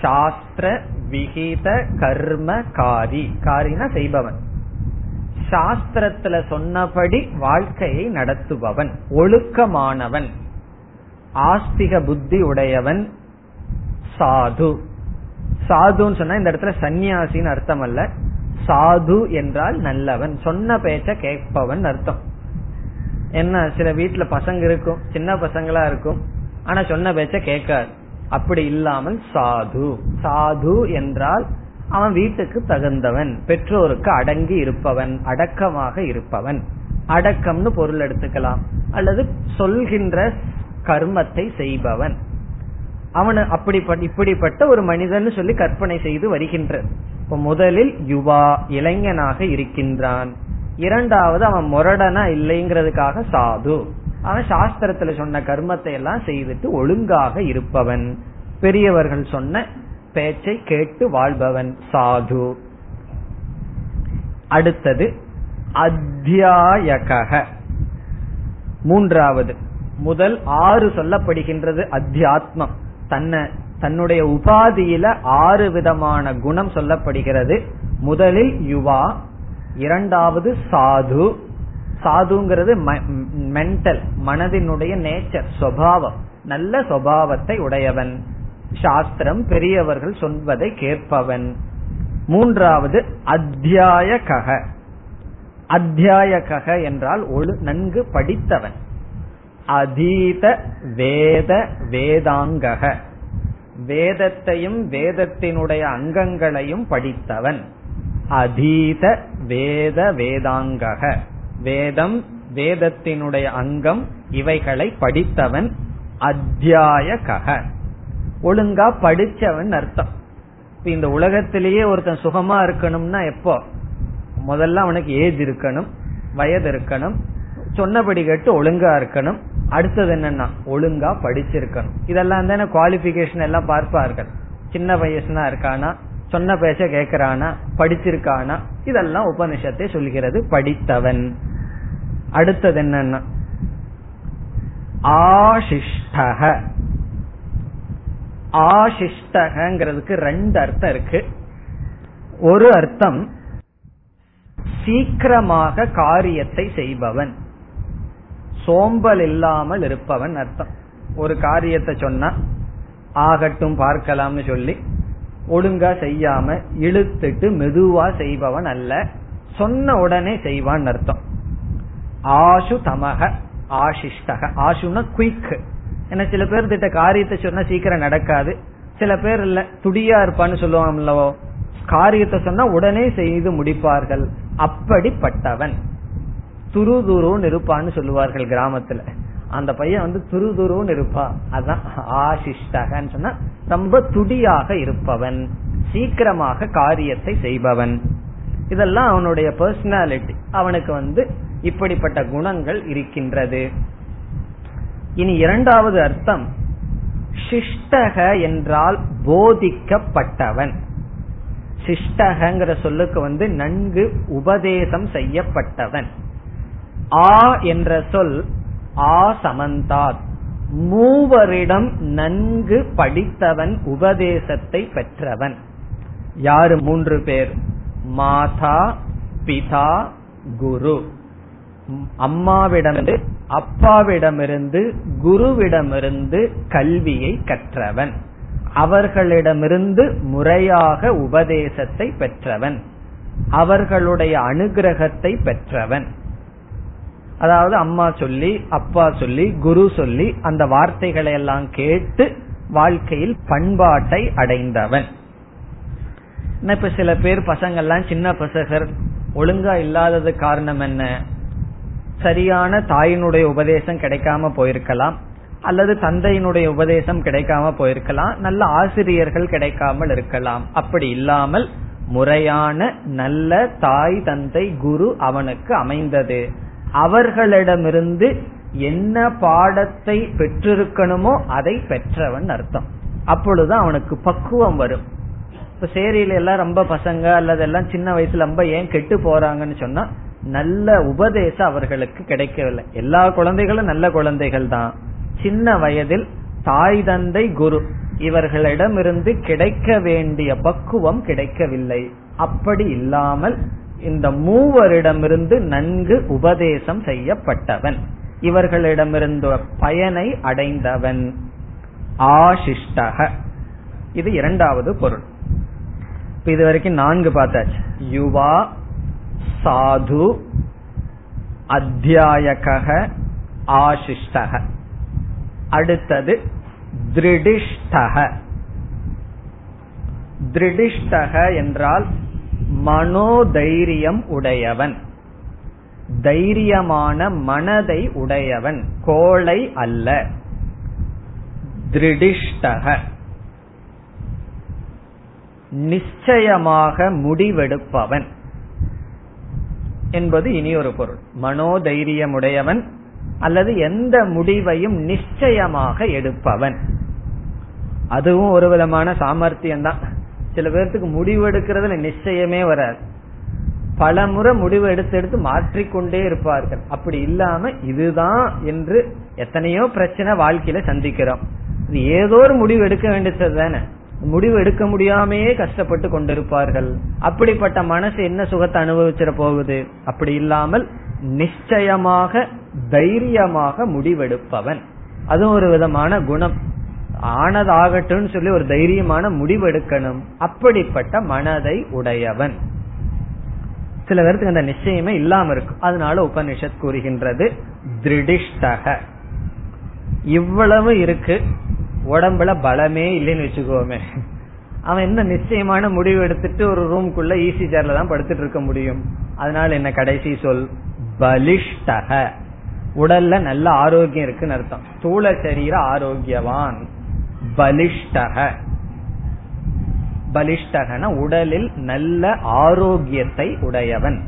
சாஸ்திர விகித கர்ம காரி. காரினா செய்பவன். சாஸ்திரத்துல சொன்னபடி வாழ்க்கையை நடத்துபவன். ஒழுக்கமானவன். ஆஸ்திக புத்தி உடையவன் சாது. சாதுன்னு சொன்னா இந்த இடத்துல சன்னியாசின்னு அர்த்தம் அல்ல சாது என்றால் நல்லவன். சொன்ன பேச்ச கேட்பவன் அர்த்தம். என்ன சில வீட்டுல பசங்க இருக்கும் சின்ன பசங்களா இருக்கும் ஆனா சொன்ன பேச்ச கேட்காது. அப்படி இல்லாமல் சாது. சாது என்றால் அவன் வீட்டுக்கு தகுந்தவன் பெற்றோருக்கு அடங்கி இருப்பவன் அடக்கமாக இருப்பவன். அடக்கம்னு பொருள் எடுத்துக்கலாம். அல்லது சொல்கின்ற கர்மத்தை செய்பவன். அவனு அப்படிப்பட்ட இப்படிப்பட்ட ஒரு மனிதன் சொல்லி கற்பனை செய்து வருகின்ற. இப்ப முதலில் யுவா இளைஞனாக இருக்கின்றான். இரண்டாவது அவன் முரடனா இல்லைங்கிறதுக்காக சாது. அவன் சாஸ்திரத்துல சொன்ன கர்மத்தை எல்லாம் செய்துட்டு ஒழுங்காக இருப்பவன். பெரியவர்கள் சொன்ன பேச்சை கேட்டு வாழ்பவன் சாது. அடுத்தது அத்தியாயக மூன்றாவது முதல் ஆறு சொல்லப்படுகின்றது அத்தியாத்மம். தன்னை தன்னுடைய உபாதியில ஆறு விதமான குணம் சொல்லப்படுகிறது. முதலில் யுவா இரண்டாவது சாது. சாதுங்கிறது மென்டல் மனதினுடைய நேச்சர் சுவாவம் நல்ல சுவாவத்தை உடையவன். சாஸ்திரம் பெரியவர்கள் சொல்வதை கேட்பவன். மூன்றாவது அத்தியாய கக அத்தியாய கக என்றால் ஒழு நன்கு படித்தவன். அதீத வேத வேதாங்கக. வேதத்தையும் வேதத்தினுடைய அங்கங்களையும் படித்தவன். அதீத வேத வேதாங்கக. வேதம் வேதத்தினுடைய அங்கம் இவைகளை படித்தவன் அத்தியாய கக ஒழுங்கா படிச்சவன் அர்த்தம். இந்த உலகத்திலேயே ஒருத்தன் சுகமா இருக்கணும்னா எப்போ? முதல்ல அவனுக்கு ஏஜ் இருக்கணும் வயது இருக்கணும் சொன்னபடி கேட்டு ஒழுங்கா இருக்கணும். அடுத்தது என்னன்னா ஒழுங்கா படிச்சிருக்கணும். இதெல்லாம் தானே குவாலிபிகேஷன் எல்லாம் பார்ப்பார்கள். சின்ன வயசுனா இருக்கானா? சொன்ன பேச்ச கேட்கிறானா படிச்சிருக்கானா இதெல்லாம் உபனிஷத்தை சொல்கிறது படித்தவன். அடுத்தது என்னன்னா ஆசிஷ்டக. ஆசிஷ்டகங்கிறதுக்கு ரெண்டு அர்த்தம் இருக்கு. ஒரு அர்த்தம் சீக்கிரமாக காரியத்தை செய்பவன். சோம்பல் இல்லாமல் இருப்பவன் அர்த்தம். ஒரு காரியத்தை சொன்னா ஆகட்டும் பார்க்கலாம்னு சொல்லி ஒழுங்கா செய்யாம இழுத்துட்டு மெதுவா செய்பவன் அல்ல. சொன்ன உடனே செய்வான் அர்த்தம். ஆஷு தமக ஆசிஷ்டக ஆசுனா குயிக் ஏன்னா சில பேர் திட்ட காரியத்தை சொன்னா சீக்கிரம் நடக்காது. சில பேர் இல்ல துடியா இருப்பான்னு சொல்லுவாங்கல்லவோ காரியத்தை சொன்னா உடனே செய்து முடிப்பார்கள். அப்படிப்பட்டவன். துரு துருன்னு இருப்பான்னு சொல்லுவார்கள் கிராமத்துல. அந்த பையன் வந்து துரு துருன்னு இருப்பான் அதான் ஆசிஷ்டகன்னு சொன்னா ரொம்ப துடியாக இருப்பவன். சீக்கிரமாக காரியத்தை செய்பவன். இதெல்லாம் அவனுடைய பர்சனாலிட்டி அவனுக்கு வந்து இப்படிப்பட்ட குணங்கள் இருக்கின்றது. இனி இரண்டாவது அர்த்தம் சிஷ்டக என்றால் போதிக்கப்பட்டவன். சிஷ்டகங்கிற சொல்லுக்கு வந்து நன்கு உபதேசம் செய்யப்பட்டவன். ஆ என்ற சொல் ஆ மூவரிடம் நன்கு படித்தவன் உபதேசத்தை பெற்றவன். யாரு? மூன்று பேர். மாதா பிதா குரு. அம்மாவிடமிருந்து அப்பாவிடமிருந்து குருவிடமிருந்து கல்வியை கற்றவன். அவர்களிடமிருந்து முறையாக உபதேசத்தை பெற்றவன். அவர்களுடைய அனுகிரகத்தை பெற்றவன். அதாவது அம்மா சொல்லி அப்பா சொல்லி குரு சொல்லி அந்த வார்த்தைகளை எல்லாம் கேட்டு வாழ்க்கையில் பண்பாட்டை அடைந்தவன். இப்ப சில பேர் பசங்கள்லாம் சின்ன பசகர் ஒழுங்கா இல்லாதது காரணம் என்ன? சரியான தாயினுடைய உபதேசம் கிடைக்காம போயிருக்கலாம் அல்லது தந்தையினுடைய உபதேசம் கிடைக்காம போயிருக்கலாம் நல்ல ஆசிரியர்கள் கிடைக்காமல் இருக்கலாம். அப்படி இல்லாமல் முறையான நல்ல தாய் தந்தை குரு அவனுக்கு அமைந்தது. அவர்களிடமிருந்து என்ன பாடத்தை பெற்றிருக்கணுமோ அதை பெற்றவன் அர்த்தம். அப்பொழுது அவனுக்கு பக்குவம் வரும். இப்ப சேரியில எல்லாம் ரொம்ப பசங்க அல்லது எல்லாம் சின்ன வயசுல ரொம்ப ஏன் கெட்டு போறாங்கன்னு சொன்னா நல்ல உபதேசம் அவர்களுக்கு கிடைக்கவில்லை. எல்லா குழந்தைகளும் நல்ல குழந்தைகள் தான். சின்ன வயதில் தாய் தந்தை குரு இவர்களிடமிருந்து கிடைக்க வேண்டிய பக்குவம் கிடைக்கவில்லை. அப்படி இல்லாமல் இந்த மூவரிடமிருந்து நன்கு உபதேசம் செய்யப்பட்டவன். இவர்களிடமிருந்து பயனை அடைந்தவன். ஆசிஷ்டக. இது இரண்டாவது பொருள். இது வரைக்கும் நான்கு பார்த்தாச்சு. யுவா சாது அத்தியாயக ஆசிஷ்டக. அடுத்தது திருடிஷ்டக. திருடிஷ்டக என்றால் மனோதைரியம் உடையவன். தைரியமான மனதை உடையவன். கோளை அல்ல. திருடிஷ்டக. நிச்சயமாக முடிவெடுப்பவன் என்பது இனி ஒரு பொருள். மனோதைரியமுடையவன் அல்லது எந்த முடிவையும் நிச்சயமாக எடுப்பவன். அதுவும் ஒரு விதமான சாமர்த்தியம் தான் சில பேர்த்துக்கு முடிவு எடுக்கிறதுல நிச்சயமே வராது. பல முறை முடிவு எடுத்து எடுத்து மாற்றிக்கொண்டே இருப்பார்கள். அப்படி இல்லாம இதுதான் என்று எத்தனையோ பிரச்சனை வாழ்க்கையில சந்திக்கிறோம். ஏதோ ஒரு முடிவு எடுக்க வேண்டியது தானே. முடிவு எடுக்க முடியாமையே கஷ்டப்பட்டு கொண்டிருப்பார்கள். அப்படிப்பட்ட மனசு என்ன சுகத்தை அனுபவிச்சிட போகுது? அப்படி இல்லாமல் நிச்சயமாக தைரியமாக முடிவெடுப்பவன். அதுவும் ஒரு விதமான குணம். ஆனதாகட்டும் சொல்லி ஒரு தைரியமான முடிவெடுக்கணும். அப்படிப்பட்ட மனதை உடையவன். சில பேருக்கு அந்த நிச்சயமே இல்லாம இருக்கும். அதனால உபனிஷத் கூறுகின்றது திருடிஷ்டக. இவ்வளவு இருக்கு. உடம்புல பலமே இல்லைன்னு வச்சுக்கோமே. அவன் என்ன நிச்சயமான முடிவு எடுத்துட்டு ஒரு ரூம்குள்ள ஈசி சேர்ல தான் படுத்துட்டு இருக்க முடியும்? அதனால என்ன கடைசி சொல்? பலிஷ்டக. உடல்ல நல்ல ஆரோக்கியம் இருக்குன்னு அர்த்தம். ஸ்தூல சரீர ஆரோக்கியவான். பலிஷ்டக. பலிஷ்டகன உடலில் நல்ல ஆரோக்கியத்தை உடையவன்.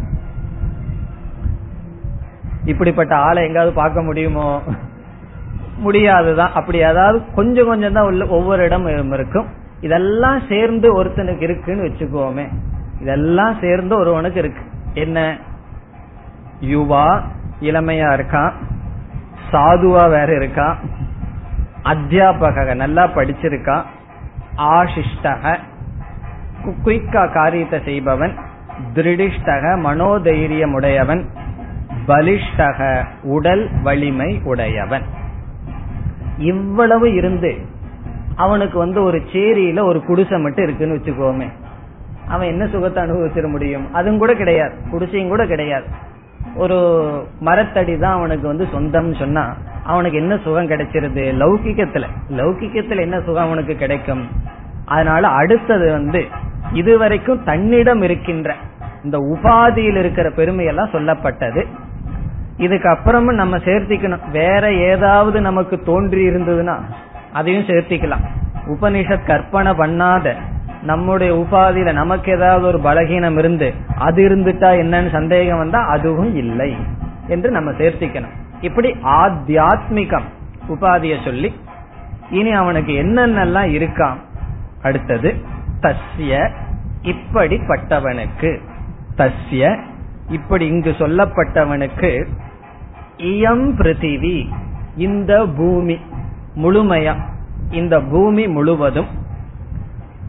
இப்படிப்பட்ட ஆளை எங்காவது பார்க்க முடியுமோ? முடியாதுதான். அப்படி அதாவது கொஞ்சம் கொஞ்சம் தான் உள்ள ஒவ்வொரு இடம் இருக்கும். இதெல்லாம் சேர்ந்து ஒருத்தனுக்கு இருக்குன்னு வச்சுக்கோமே. இதெல்லாம் சேர்ந்து ஒருவனுக்கு இருக்கு. என்ன? யுவா இளமையா இருக்கான். சாதுவா வேற இருக்கான். அத்தியாபக நல்லா படிச்சிருக்கா? ஆசிஷ்டக குயிக்கா காரியத்தை செய்பவன் திருடிஷ்டக மனோதைரியம் உடையவன் பலிஷ்டக உடல் வலிமை உடையவன். இவ்வளவு இருந்து அவனுக்கு வந்து ஒரு சேரியில ஒரு குடிசை மட்டும் இருக்குன்னு வச்சுக்கோமே. அவன் என்ன சுகத்தை அனுபவிச்சிட முடியும்? அதுவும் கூட கிடையாது. குடிசையும் கூட கிடையாது. ஒரு மரத்தடி தான் அவனுக்கு வந்து சொந்தம் சொன்னா அவனுக்கு என்ன சுகம் கிடைச்சிருது? லௌகிக்கத்துல லௌகிக்கத்துல என்ன சுகம் அவனுக்கு கிடைக்கும்? அதனால அடுத்தது வந்து இதுவரைக்கும் தன்னிடம் இருக்கின்ற இந்த உபாதியில் இருக்கிற பெருமையெல்லாம் சொல்லப்பட்டது. இதுக்கப்புறமும் நம்ம சேர்த்திக்கணும். வேற ஏதாவது நமக்கு தோன்றி இருந்ததுன்னா அதையும் சேர்த்திக்கலாம். உபனிஷத் கற்பனை பண்ணாத நம்முடைய உபாதியில நமக்கு ஏதாவது ஒரு பலகீனம் இருந்து அது இருந்துட்டா என்னன்னு சந்தேகம் வந்தா அதுவும் இல்லை என்று நம்ம சேர்த்திக்கணும். இப்படி ஆத்தியாத்மிகம் உபாதிய சொல்லி இனி அவனுக்கு என்னென்னலாம் இருக்கான் அடுத்தது தஸ்ய இப்படிப்பட்டவனுக்கு. தஸ்ய இப்படி இங்கு சொல்லப்பட்டவனுக்கு இயம் பிருத்திவி இந்த பூமி முழுமையா இந்த பூமி முழுவதும்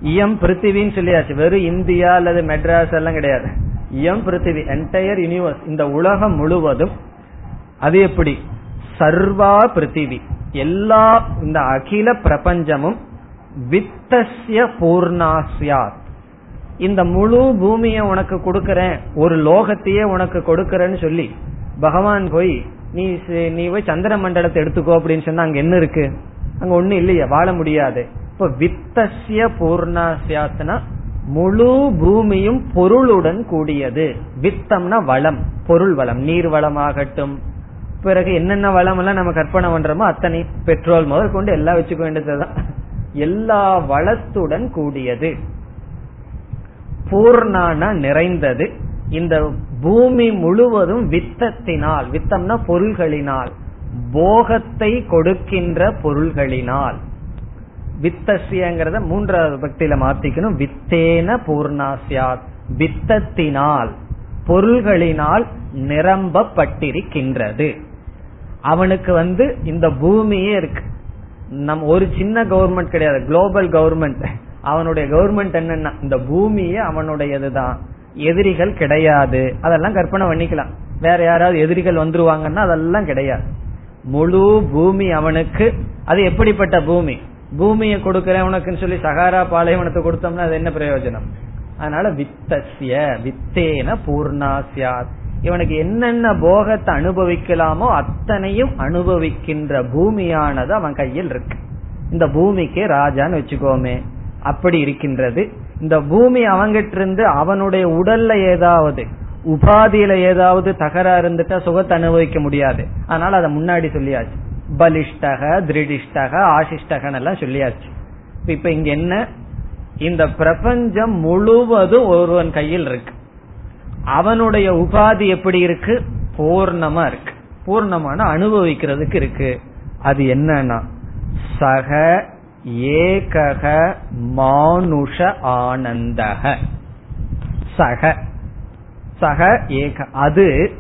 இயம் பிருத்திவின்னு சொல்லியாச்சு. வெறும் இந்தியா அல்லது மெட்ராஸ் எல்லாம் கிடையாது. இயம் பிருத்திவி என்டையர் யூனிவர்ஸ் இந்த உலகம் முழுவதும் அது எப்படி? சர்வா பிருத்திவி. எல்லா இந்த அகில பிரபஞ்சமும் வித்தசிய பூர்ணாசியாத் இந்த முழு பூமியை உனக்கு கொடுக்கறேன் ஒரு லோகத்தையே உனக்கு கொடுக்கறேன்னு சொல்லி பகவான் போய் நீ நீ போய் சந்திர மண்டலத்தை எடுத்துக்கோ அப்படின்னு சொன்னா அங்க என்ன இருக்கு? அங்க ஒண்ணு இல்லையா வாழ முடியாது. இப்ப வித்தசிய பூர்ணாசியாத்னா முழு பூமியும் பொருளுடன் கூடியது. வித்தம்னா வளம் பொருள் வளம் நீர் வளமாகட்டும் பிறகு என்னென்ன வளம் எல்லாம் நம்ம கற்பனை பண்றோமோ அத்தனை பெட்ரோல் முதல் கொண்டு எல்லாம் வச்சுக்க வேண்டியதுதான். எல்லா வளத்துடன் கூடியது. பூர்ணான நிறைந்தது. இந்த பூமி முழுவதும் வித்தத்தினால் வித்தம்னா பொருள்களினால் போகத்தை கொடுக்கின்ற பொருள்களினால். வித்தசியங்கிறத மூன்றாவது பக்தியில மாத்திக்கணும். வித்தேன பூர்ணாசியாத் வித்தத்தினால் பொருள்களினால் நிரம்பப்பட்டிருக்கின்றது. அவனுக்கு வந்து இந்த பூமியே இருக்கு. நம் ஒரு சின்ன கவர்மெண்ட் கிடையாது குளோபல் கவர்மெண்ட் அவனுடைய கவர்மெண்ட் என்னன்னா இந்த பூமியே அவனுடையதுதான். எதிரிகள் கிடையாது. அதெல்லாம் கற்பனை பண்ணிக்கலாம். வேற யாராவது எதிரிகள் வந்துருவாங்கன்னா அதெல்லாம் கிடையாது. முழு பூமி அவனுக்கு அது எப்படிப்பட்ட பூமி? பூமியை கொடுக்கிறேன் உனக்குன்னு சொல்லி சகாரா பாலைவனத்தை கொடுத்தோம்னா அது என்ன பிரயோஜனம்? அதனால வித்தசிய வித்தேன பூர்ணாசியாத் இவனுக்கு என்னென்ன போகத்தை அனுபவிக்கலாமோ அத்தனையும் அனுபவிக்கின்ற பூமியானது அவன் கையில் இருக்கு. இந்த பூமிக்கே ராஜான்னு வச்சுக்கோமே. அப்படி இருக்கின்றது. இந்த பூமி அவங்கிட்ட இருந்து அவனுடைய உடல்ல ஏதாவது உபாதியில ஏதாவது தகராறு இருந்துட்டா சுகத்தை அனுபவிக்க முடியாது. அதனால அதை முன்னாடி சொல்லியாச்சு. பலிஷ்டக திருடிஷ்டக ஆசிஷ்டகன் எல்லாம் சொல்லியாச்சு. இப்ப இங்க என்ன? இந்த பிரபஞ்சம் முழுவதும் ஒருவன் கையில் இருக்கு. அவனுடைய உபாதி எப்படி இருக்கு? பூர்ணமா இருக்கு. பூர்ணமான அனுபவிக்கிறதுக்கு இருக்கு. அது என்னன்னா சக ஏகக மானுஷ ஆனந்தக. சக. சக ஏக. அது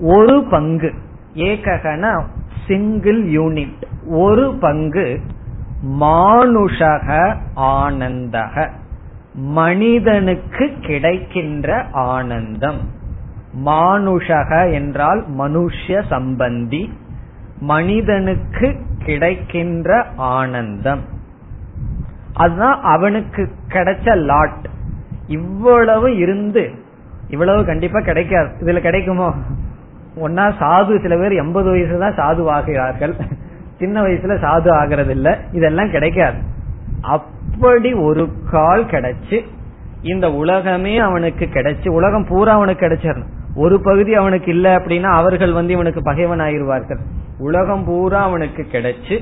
ஒரு பங்கு. ஏககன சிங்கிள் யூனிட் ஒரு பங்கு மானுஷக ஆனந்தக. மனிதனுக்கு கிடைக்கின்ற ஆனந்தம். மானுஷக என்றால் மனுஷ்ய சம்பந்தி. மனிதனுக்கு கிடைக்கின்ற ஆனந்தம். அதுதான் அவனுக்கு கிடைச்ச லாட் இவ்வளவு இருந்து இவ்வளவு கண்டிப்பா கிடைக்காது. இதுல கிடைக்குமோ? ஒன்னா சாது சில பேர் எண்பது வயசுல தான் சாது ஆகிறார்கள் சின்ன வயசுல சாது ஆகிறது இல்ல இதெல்லாம் கிடைக்காது. அப்படி ஒரு கால் கிடைச்சு இந்த உலகமே அவனுக்கு கிடைச்சு உலகம் பூரா அவனுக்கு கிடைச்சிடணும். ஒரு பகுதி அவனுக்கு இல்ல அப்படின்னா அவர்கள் வந்து இவனுக்கு பகைவன் ஆயிருவார்கள் உலகம் பூரா அவனுக்கு கிடைச்சு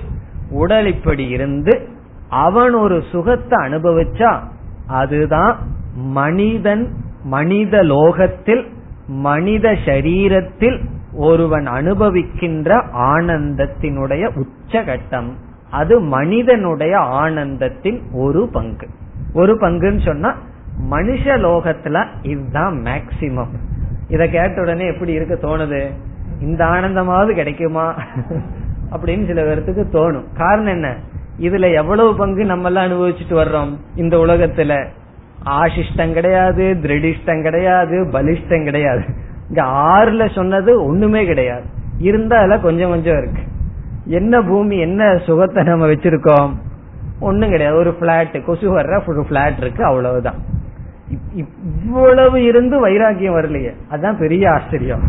உடல் இப்படி இருந்து அவன் ஒரு சுகத்தை அனுபவிச்சா அதுதான் மனிதன் மனித லோகத்தில் மனித சரீரத்தில் ஒருவன் அனுபவிக்கின்ற ஆனந்தத்தினுடைய உச்சகட்டம். அது மனிதனுடைய ஆனந்தத்தின் ஒரு பங்கு. ஒரு பங்குன்னு சொன்னா மனுஷ லோகத்துல இதுதான் மேக்சிமம் இத கேட்ட உடனே எப்படி இருக்க தோணுது? இந்த ஆனந்தமாவது கிடைக்குமா? அப்படின்னு சில பேர்த்துக்கு தோணும். காரணம் என்ன? இதுல எவ்வளவு பங்கு நம்ம எல்லாம் அனுபவிச்சுட்டு வர்றோம் இந்த உலகத்துல? ஆசிஷ்டம் கிடையாது திருடிஷ்டம் கிடையாது பலிஷ்டம் கிடையாது. இங்க ஆறுல சொன்னது ஒண்ணுமே கிடையாது. இருந்தால கொஞ்சம் கொஞ்சம் இருக்கு. என்ன பூமி என்ன சுகத்தை நம்ம வச்சிருக்கோம்? ஒண்ணும் கிடையாது. ஒரு பிளாட் கொசு வர்ற ஒரு பிளாட் இருக்கு அவ்வளவுதான். இவ்வளவு இருந்து வைராக்கியம் வரலையே. அதுதான் பெரிய ஆச்சரியம்.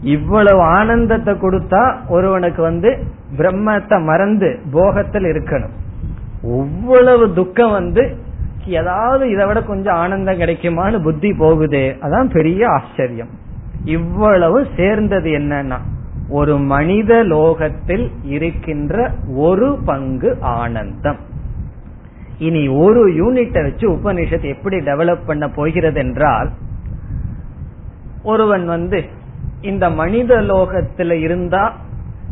இவ்வளவு ஆனந்தத்தை கொடுத்தா ஒருவனுக்கு வந்து பிரம்மத்தை மறந்து போகத்தில் இருக்கணும். ஒவ்வளவு துக்கம் வந்து ஏதாவது இதை விட கொஞ்சம் ஆனந்தம் கிடைக்குமான்னு புத்தி போகுது. அதான் பெரிய ஆச்சரியம். இவ்வளவு சேர்ந்தது என்னன்னா ஒரு மனித லோகத்தில் இருக்கின்ற ஒரு பங்கு ஆனந்தம். இனி ஒரு யூனிட்டை வச்சு உபனிஷத் எப்படி டெவலப் பண்ண போகிறது என்றால் ஒருவன் வந்து இந்த மனித லோகத்துல இருந்தா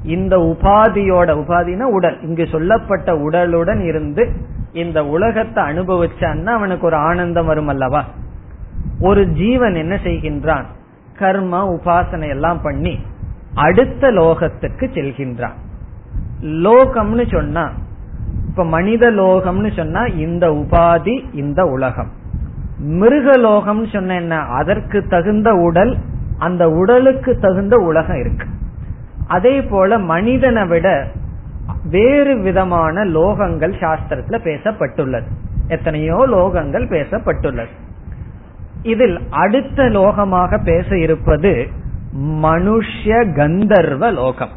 இந்த உபாதியோட உபாதினா உடல் இங்கு சொல்லப்பட்ட உடலுடன் இருந்து இந்த உலகத்தை அனுபவிச்சான்னா அவனுக்கு ஒரு ஆனந்தம் வரும் அல்லவா? ஒரு ஜீவன் என்ன செய்கின்றான்? கர்ம உபாசனை எல்லாம் பண்ணி அடுத்த லோகத்துக்கு செல்கின்றான். லோகம்னு சொன்னா இப்ப மனித லோகம்னு சொன்னா இந்த உபாதி இந்த உலகம். மிருக லோகம்னு சொன்ன என்ன? அதற்கு தகுந்த உடல் அந்த உடலுக்கு தகுந்த உலகம் இருக்கு. அதே போல மனிதனை விட வேறு விதமான லோகங்கள் சாஸ்திரத்துல பேசப்பட்டுள்ளது. எத்தனையோ லோகங்கள் பேசப்பட்டுள்ளது. இதில் அடுத்த லோகமாக பேச இருப்பது மனுஷ கந்தர்வ லோகம்.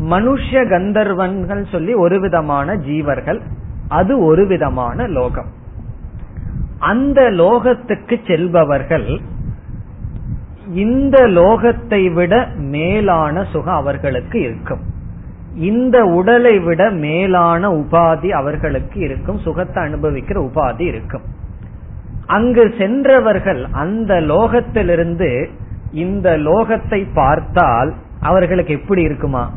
மனுஷ கந்தர்வன்கள் சொல்லி ஒரு விதமான ஜீவர்கள் அது ஒரு விதமான லோகம். அந்த லோகத்துக்கு செல்பவர்கள் இந்த லோகத்தை விட மேலான சுகம் அவர்களுக்கு இருக்கும். இந்த உடலை விட மேலான உபாதி அவர்களுக்கு இருக்கும் சுகத்தை அனுபவிக்கிற உபாதி இருக்கும். அங்கு சென்றவர்கள் அந்த லோகத்திலிருந்து இந்த லோகத்தை பார்த்தால் அவர்களுக்கு எப்படி இருக்குமா?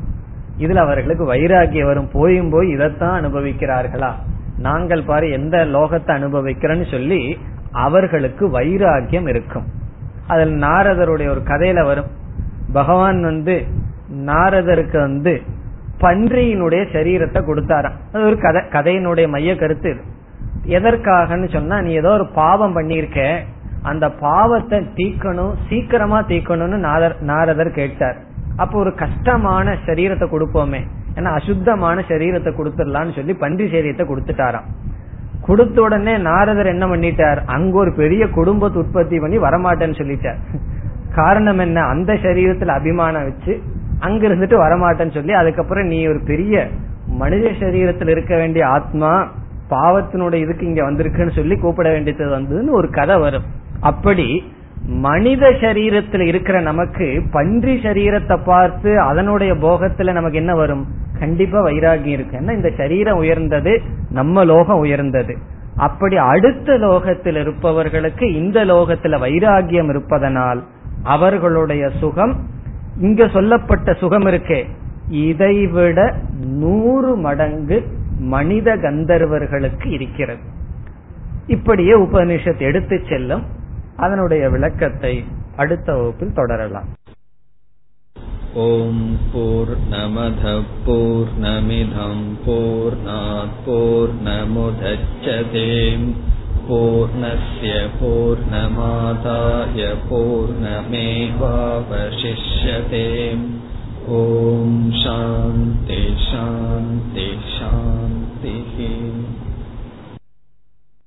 இதுல அவர்களுக்கு வைராகியம் வரும். போயும் போய் இதைத்தான் அனுபவிக்கிறார்களா? நாங்கள் பாரு எந்த லோகத்தை அனுபவிக்கிறோன்னு சொல்லி அவர்களுக்கு வைராகியம் இருக்கும். அதில் நாரதருடைய ஒரு கதையில வரும். பகவான் வந்து நாரதருக்கு வந்து பன்றியினுடைய சரீரத்தை கொடுத்தாராம். அது ஒரு கதை கதையினுடைய மைய கருத்து எதற்காகன்னு சொன்னா நீ ஏதோ ஒரு பாவம் பண்ணியிருக்க. அந்த பாவத்தை தீக்கணும் சீக்கிரமா தீக்கணும்னு நாரதர் கேட்டார். அப்போ ஒரு கஷ்டமான சரீரத்தை கொடுப்போமே. ஏன்னா அசுத்தமான சரீரத்தை கொடுத்துடலாம்னு சொல்லி பன்றி சரீரத்தை கொடுத்துட்டாராம். கொடுத்த உடனே நாரதர் என்ன பண்ணிட்டார்? அங்க ஒரு பெரிய குடும்பத்தை உற்பத்தி பண்ணி வரமாட்டேன்னு சொல்லிட்டார். காரணம் என்ன? அந்த சரீரத்துல அபிமானம் வச்சு அங்க இருந்துட்டு வரமாட்டேன்னு சொல்லி அதுக்கப்புறம் நீ ஒரு பெரிய மனித சரீரத்தில் இருக்க வேண்டிய ஆத்மா பாவத்தினுடைய இதுக்கு இங்க வந்திருக்குன்னு சொல்லி கூப்பிட வேண்டியது வந்ததுன்னு ஒரு கதை வரும். அப்படி மனித சரீரத்தில் இருக்கிற நமக்கு பன்றி சரீரத்தை பார்த்து அதனுடைய போகத்துல நமக்கு என்ன வரும்? கண்டிப்பா வைராகியம் இருக்கு. ஏன்னா இந்த சரீரம் உயர்ந்தது நம்ம லோகம் உயர்ந்தது. அப்படி அடுத்த லோகத்தில் இருப்பவர்களுக்கு இந்த லோகத்துல வைராகியம் இருப்பதனால் அவர்களுடைய சுகம் இங்க சொல்லப்பட்ட சுகம் இருக்கே இதைவிட நூறு மடங்கு மனித கந்தர்வர்களுக்கு இருக்கிறது. இப்படியே உபனிஷத் எடுத்து செல்லும். அதனுடைய விளக்கத்தை அடுத்த வகுப்பில் தொடரலாம். ஓம் போர் நமத போர் நமிதம் போர் போர் நமுதச்சதேம் பூர்ணய